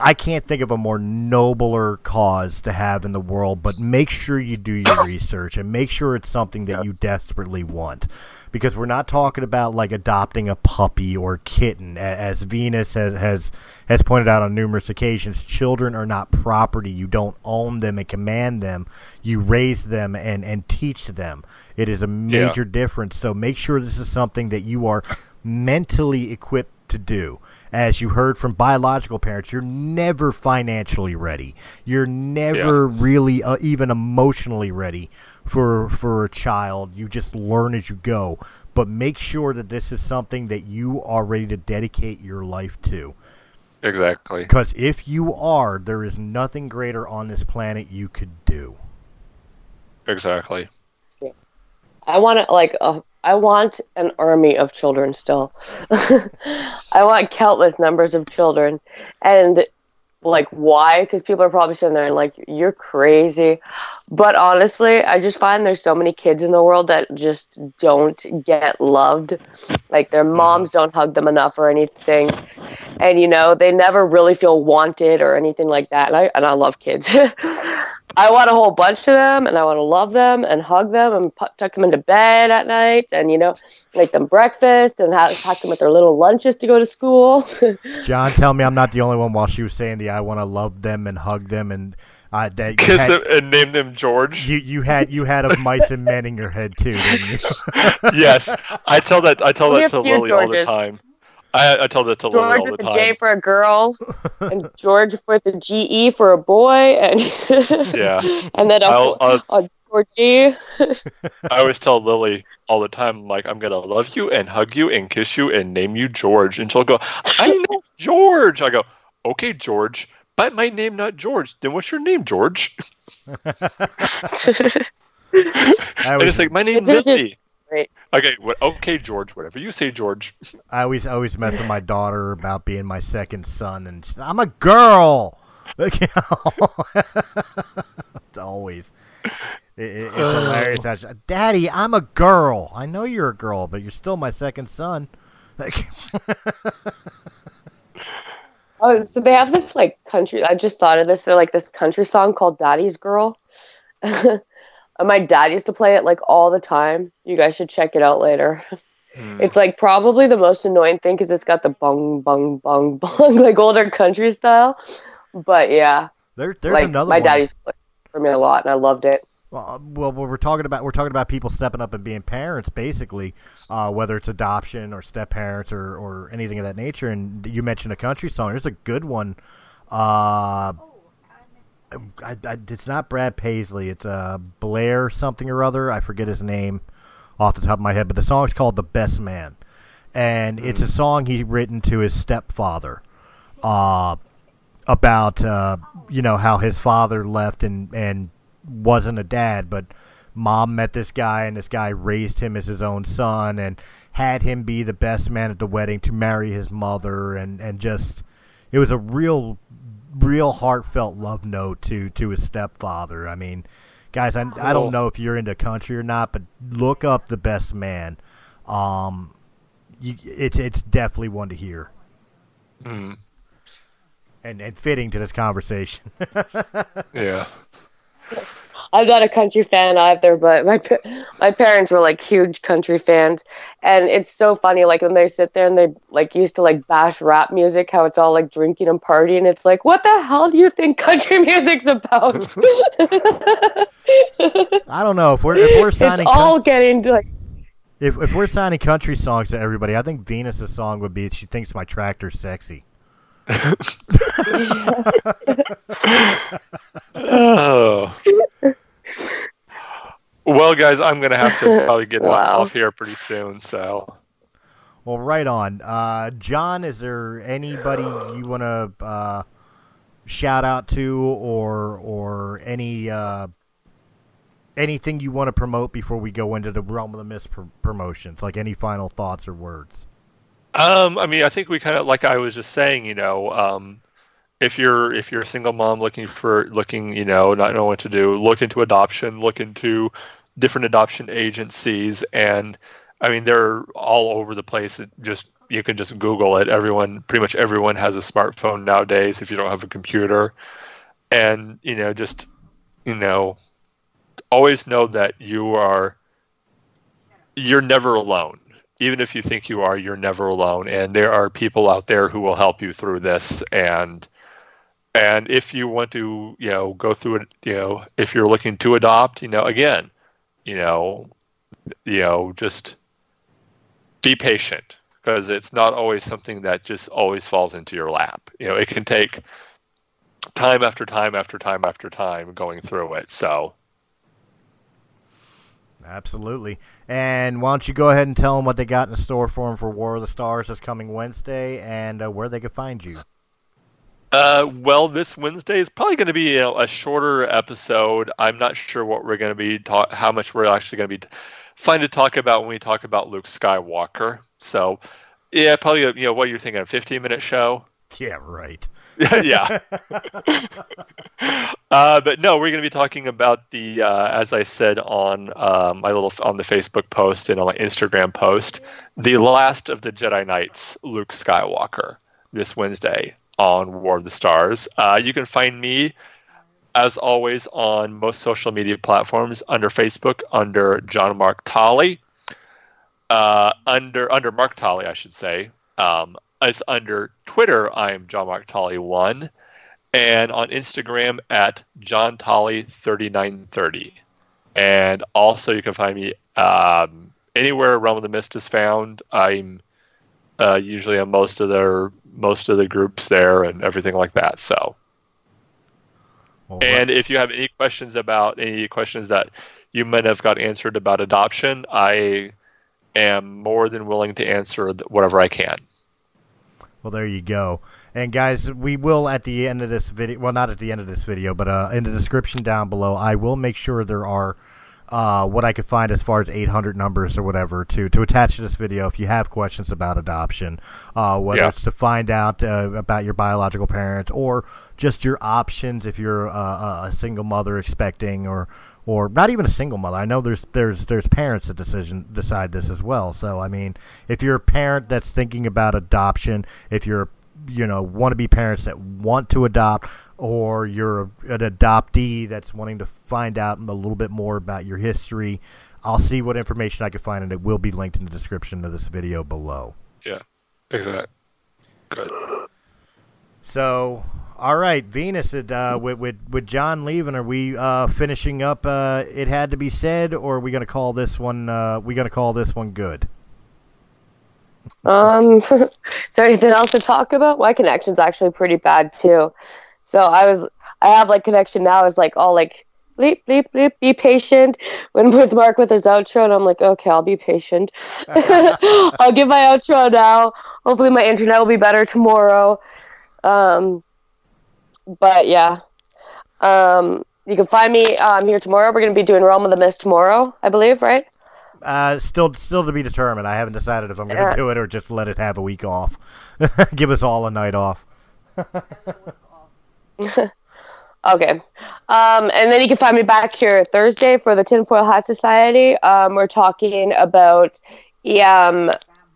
I can't think of a more nobler cause to have in the world, but make sure you do your research and make sure it's something that you desperately want. Because we're not talking about like adopting a puppy or kitten. As Venus has, has has pointed out on numerous occasions, children are not property. You don't own them and command them. You raise them and, and teach them. It is a major difference. So make sure this is something that you are mentally equipped to do. As you heard from biological parents, you're never financially ready. You're never really uh, even emotionally ready for for a child. You just learn as you go. But make sure that this is something that you are ready to dedicate your life to. Exactly. Because if you are, there is nothing greater on this planet you could do. Exactly. I want to like uh, I want an army of children still. I want countless numbers of children, and like why? Because people are probably sitting there and like you're crazy. But honestly, I just find there's so many kids in the world that just don't get loved. Like their mm-hmm. moms don't hug them enough or anything, and you know they never really feel wanted or anything like that. And I and I love kids. I want a whole bunch of them, and I want to love them and hug them and pu- tuck them into bed at night, and you know, make them breakfast and have pack them with their little lunches to go to school. John, tell me I'm not the only one while she was saying the I want to love them and hug them and uh, that Kiss had, them and name them George. you, you had you had of mice and men in your head too, didn't you? yes, I tell that. I tell We that to few Lily all the time. I, I tell that to Lily George all the with a time. J for a girl, and George with a GE for a boy, and Yeah. and then a, I'll, I'll, a Georgie. I always tell Lily all the time, like, I'm gonna love you and hug you and kiss you and name you George, and she'll go, I know George. I go, okay, George, but my name not George. Then what's your name, George? I And it's like my name's It's just Lily. Great. Okay, what? Okay, George. Whatever you say, George. I always I always mess with my daughter about being my second son, and she- I'm a girl. Like, you know, it's always. It, it- it's hilarious. how Daddy, I'm a girl. I know you're a girl, but you're still my second son. Like, Oh, so they have this like country. I just thought of this. They're like this country song called "Daddy's Girl." and my dad used to play it like all the time. You guys should check it out later. Hmm. It's like probably the most annoying thing because it's got the bung bung bung bung like older country style. But yeah, there, there's like another my one. dad used to play it for me a lot, and I loved it. Well, uh, well, we're talking about we're talking about people stepping up and being parents, basically, uh, whether it's adoption or step parents or, or anything of that nature. And you mentioned a country song. There's a good one. Uh, I, I, it's not Brad Paisley. It's uh, Blair something or other. I forget his name off the top of my head, but the song's called "The Best Man." and it's a song he written to his stepfather, uh, about uh, you know how his father left and and wasn't a dad, but mom met this guy and this guy raised him as his own son and had him be the best man at the wedding to marry his mother and and just it was a real real heartfelt love note to to his stepfather. I mean, guys, I, I don't know if you're into country or not, but look up the best man. Um, you, it's it's definitely one to hear Mm, and and fitting to this conversation. yeah. I'm not a country fan either, but my my parents were like huge country fans, and it's so funny. Like when they sit there and they like used to like bash rap music, how it's all like drinking and partying. It's like, what the hell do you think country music's about? I don't know if we're if we're signing. it's signing all getting like if if we're signing country songs to everybody, I think Venus's song would be "She Thinks My Tractor's Sexy." Oh. Well, guys, I'm gonna have to probably get Wow. off here pretty soon. So, Well, right on. Uh, John, is there anybody you want to uh, shout out to, or or any uh, anything you want to promote before we go into the realm of the mist pr- promotions? Like any final thoughts or words? um, I mean, I think we kind of like I was just saying, you know, um, if you're if you're a single mom looking for looking, you know, not knowing what to do, look into adoption, look into different adoption agencies, and I mean, they're all over the place. It just you can just Google it. Everyone, pretty much everyone has a smartphone nowadays. If you don't have a computer, and you know, just you know, always know that you are you're never alone. Even if you think you are, you're never alone. And there are people out there who will help you through this. And and if you want to, you know, go through it, you know, if you're looking to adopt, you know, again, you know, you know, just be patient because it's not always something that just always falls into your lap. You know, it can take time after time after time after time going through it. So, Absolutely. And why don't you go ahead and tell them what they got in the store for them for War of the Stars this coming Wednesday, and uh, where they can find you. Uh, well, this Wednesday is probably going to be know, a shorter episode. I'm not sure what we're going to be talk, how much we're actually going to be t- fun to talk about when we talk about Luke Skywalker. So, yeah, probably you know what you're thinking, a 15 minute show. Yeah, right. yeah. uh, but no, we're going to be talking about the, uh, as I said on uh, my little on the Facebook post and on my Instagram post, the last of the Jedi Knights, Luke Skywalker, this Wednesday on War of the Stars. Uh, you can find me, as always, on most social media platforms under Facebook under John Mark Tolley. Uh, under under Mark Tolley, I should say. Um, as under Twitter, I'm John Mark Tolley one, and on Instagram at John Tolley thirty nine thirty, and also you can find me um, anywhere Realm of the Mist is found. I'm uh, usually on most of their most of the groups there and everything like that. So, Well, and if you have any questions about any questions that you might have got answered about adoption, I am more than willing to answer whatever I can. Well, there you go. And guys, we will at the end of this video, well, not at the end of this video, but uh, in the description down below, I will make sure there are uh, what I could find as far as 800 numbers or whatever to to attach to this video if you have questions about adoption, uh, whether Yeah. it's to find out uh, about your biological parents or just your options if you're uh, a single mother expecting or or not even a single mother. I know there's there's there's parents that decision decide this as well. So I mean, if you're a parent that's thinking about adoption, if you're you know want to be parents that want to adopt, or you're an adoptee that's wanting to find out a little bit more about your history, I'll see what information I can find, and it will be linked in the description of this video below. Yeah, exactly. Good. So, all right, Venus, it, uh, with, with with John leaving, are we uh, finishing up? Uh, it had to be said, or are we going to call this one? Uh, we going to call this one good? Um, is there anything else to talk about? My connection's actually pretty bad too. So I was, I have like connection now is like all like bleep, bleep, bleep, be patient. When with Mark with his outro, and I'm like, okay, I'll be patient. I'll give my outro now. Hopefully, my internet will be better tomorrow. Um, but yeah, um, you can find me um, here tomorrow. We're going to be doing Realm of the Mist tomorrow, I believe, right? Uh, still, still to be determined. I haven't decided if I'm going to do it or just let it have a week off. Give us all a night off. Okay. Um, and then you can find me back here Thursday for the Tinfoil Hat Society. Um, we're talking about EM,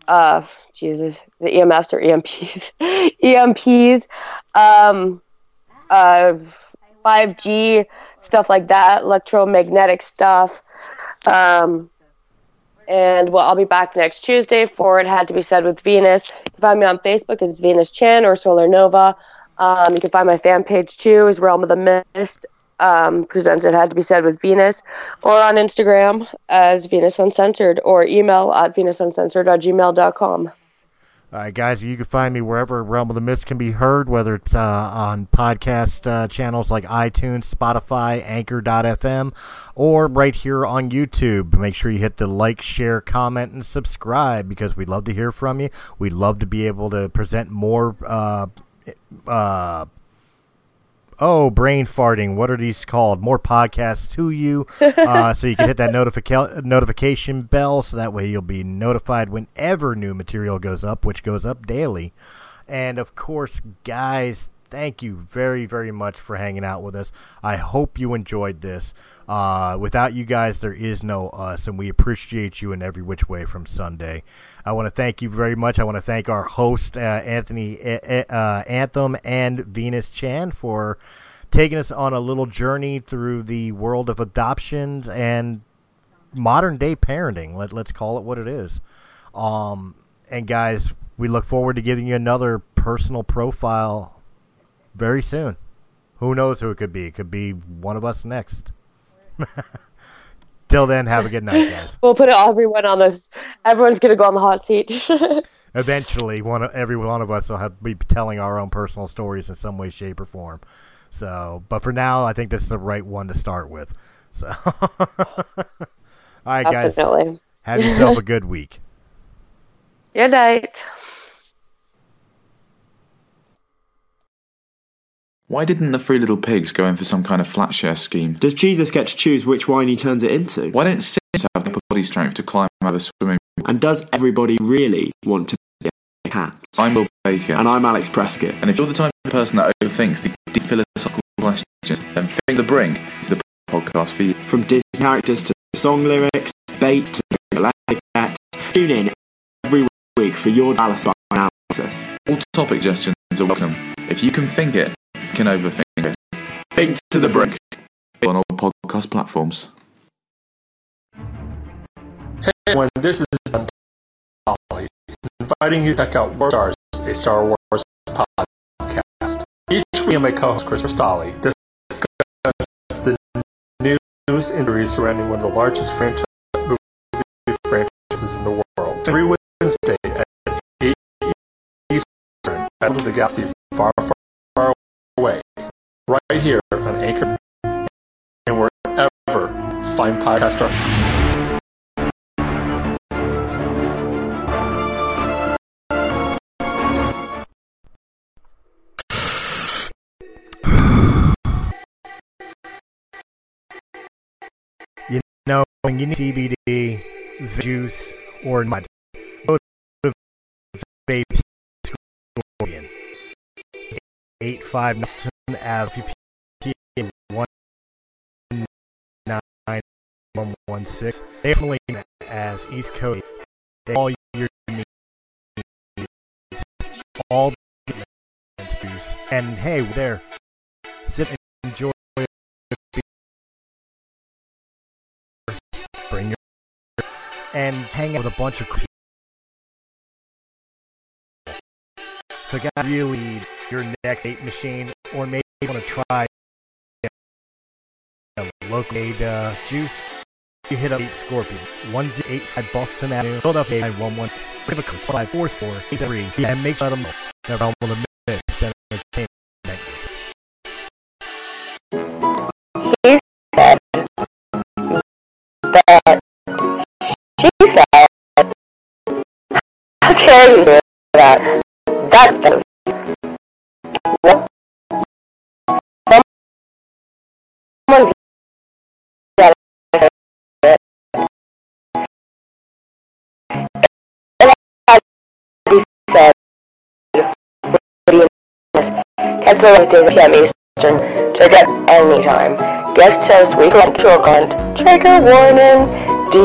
uh, Jesus, the EMFs or EMPs, EMPs, um, uh, 5G, stuff like that, electromagnetic stuff. Um, and well, I'll be back next Tuesday for It Had to Be Said with Venus. You can find me on Facebook as Venus Chan or Solar Nova. Um, you can find my fan page too, is Realm of the Mist. Um, presents It Had to Be Said with Venus, or on Instagram as Venus Uncensored, or email at venusuncensored.gmail.com. All right, guys, you can find me wherever Realm of the Mist can be heard, whether it's uh, on podcast uh, channels like iTunes, Spotify, Anchor.fm, or right here on YouTube. Make sure you hit the like, share, comment, and subscribe because we'd love to hear from you. We'd love to be able to present more. Uh, uh, oh, brain farting. What are these called? More podcasts to you. Uh, so you can hit that notifica- notification bell so that way you'll be notified whenever new material goes up, which goes up daily. And of course, guys, thank you very, very much for hanging out with us. I hope you enjoyed this. Uh, without you guys, there is no us, and we appreciate you in every which way from Sunday. I want to thank you very much. I want to thank our host, uh, Anthony uh, uh, Anthem and Venus Chan, for taking us on a little journey through the world of adoptions and modern day parenting. Let, let's call it what it is. Um, and guys, we look forward to giving you another personal profile very soon. Who knows who it could be? It could be one of us next. Till then, have a good night, guys. We'll put everyone on this. Everyone's gonna go on the hot seat. Eventually, one of, every one of us will have be telling our own personal stories in some way, shape, or form. So, but for now, I think this is the right one to start with. So, all right, guys, Definitely. have yourself a good week. Good night. Why didn't the Three Little Pigs go in for some kind of flat share scheme? Does Jesus get to choose which wine he turns it into? Why don't Sims have the body strength to climb a swimming pool? And does everybody really want to be a cat? I'm Will Baker. And I'm Alex Prescott. And if you're the type of person that overthinks these deep philosophical questions, then Think to the Brink is the podcast for you. From Disney characters to song lyrics, bait to galactic cat, tune in every week for your Dallas analysis. All topic suggestions are welcome. If you can think it, can overthink it. Think to the brink on all podcast platforms. Hey everyone, this is Tolley, inviting you to check out War Stars, a Star Wars podcast. Each week, my co-host Chris Stolly discusses the news and stories surrounding one of the largest franchise movie franchises in the world. Every Wednesday at 8 Eastern, out of the galaxy far, far, right here on Anchor and wherever fine podcasts are. No, when you need CBD, juice, or mud, go to Baby Scorpion. 85 Nelson Ave, PM 19116. Definitely as East Coast. All your needs. All juice. And hey, there. Sit and enjoy bring your and hang out with a bunch of so guys really your next eight machine or maybe you want to try a local made uh, juice you hit up 8 Scorpion 185 Bustleton Avenue Philadelphia 911 give a call 544 and make sure them know they're on the mist entertainment He said But she said, "How dare you do that? That's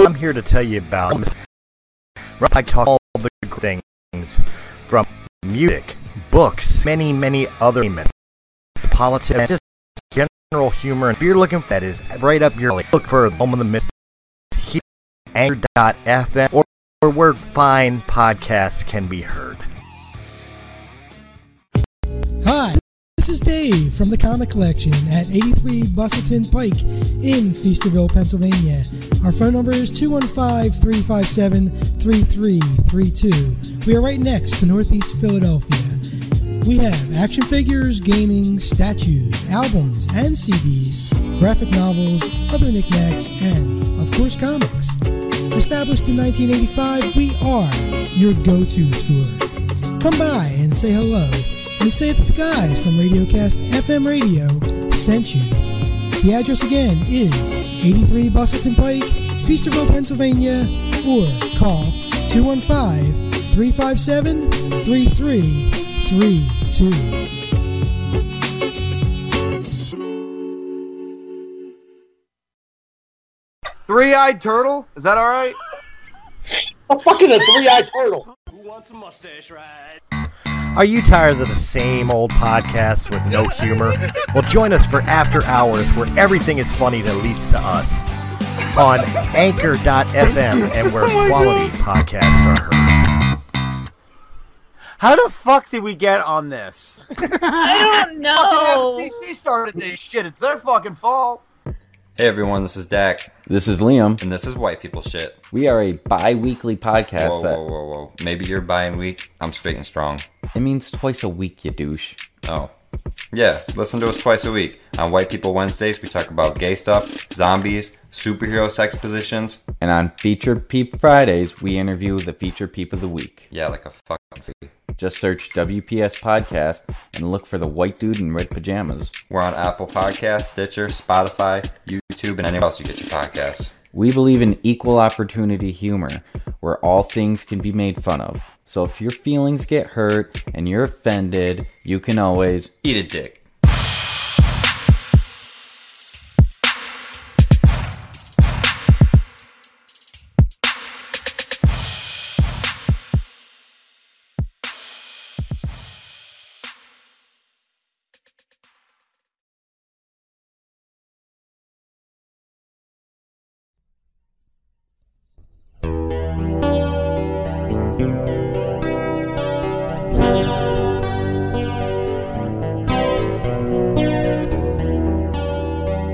I'm here to tell you about. I talk all the things from music, books, many, many other politics, just general humor. If you're looking for that, is right up your alley. Look for Realm of the Mist, here, Anchor.fm, or, or where fine podcasts can be heard. This is Dave from the Comic Collection at 83 Bustleton Pike in Feasterville, Pennsylvania. Our phone number is 215 357 3332. We are right next to Northeast Philadelphia. We have action figures, gaming, statues, albums, and CDs, graphic novels, other knickknacks, and, of course, comics. Established in 1985, we are your go to store. Come by and say hello and say that the guys from Radiocast FM Radio sent you. The address again is 83 Bustleton Pike, Feasterville, Pennsylvania, or call 215 357 3332. Three-eyed turtle? Is that all right? What the fuck is a three-eyed turtle? Are you tired of the same old podcasts with no humor? Well, join us for After Hours, where everything is funny that leads to us on Anchor.fm and where oh quality podcasts are heard. How the fuck did we get on this? I don't know. Fucking FCC started this shit. It's their fucking fault. Hey everyone, this is Dak. This is Liam. And this is White People Shit. We are a bi weekly podcast Whoa, that. whoa, whoa, whoa. Maybe you're buying week. I'm spitting strong. It means twice a week, you douche. Oh. Yeah, listen to us twice a week. On White People Wednesdays, we talk about gay stuff, zombies, superhero sex positions. And on Feature Peep Fridays, we interview the Feature Peep of the Week. Yeah, like a fucking fee. Just search WPS Podcast and look for the white dude in red pajamas. We're on Apple Podcasts, Stitcher, Spotify, YouTube, and anywhere else you get your podcasts. We believe in equal opportunity humor, where all things can be made fun of. So if your feelings get hurt and you're offended, you can always Eat a dick.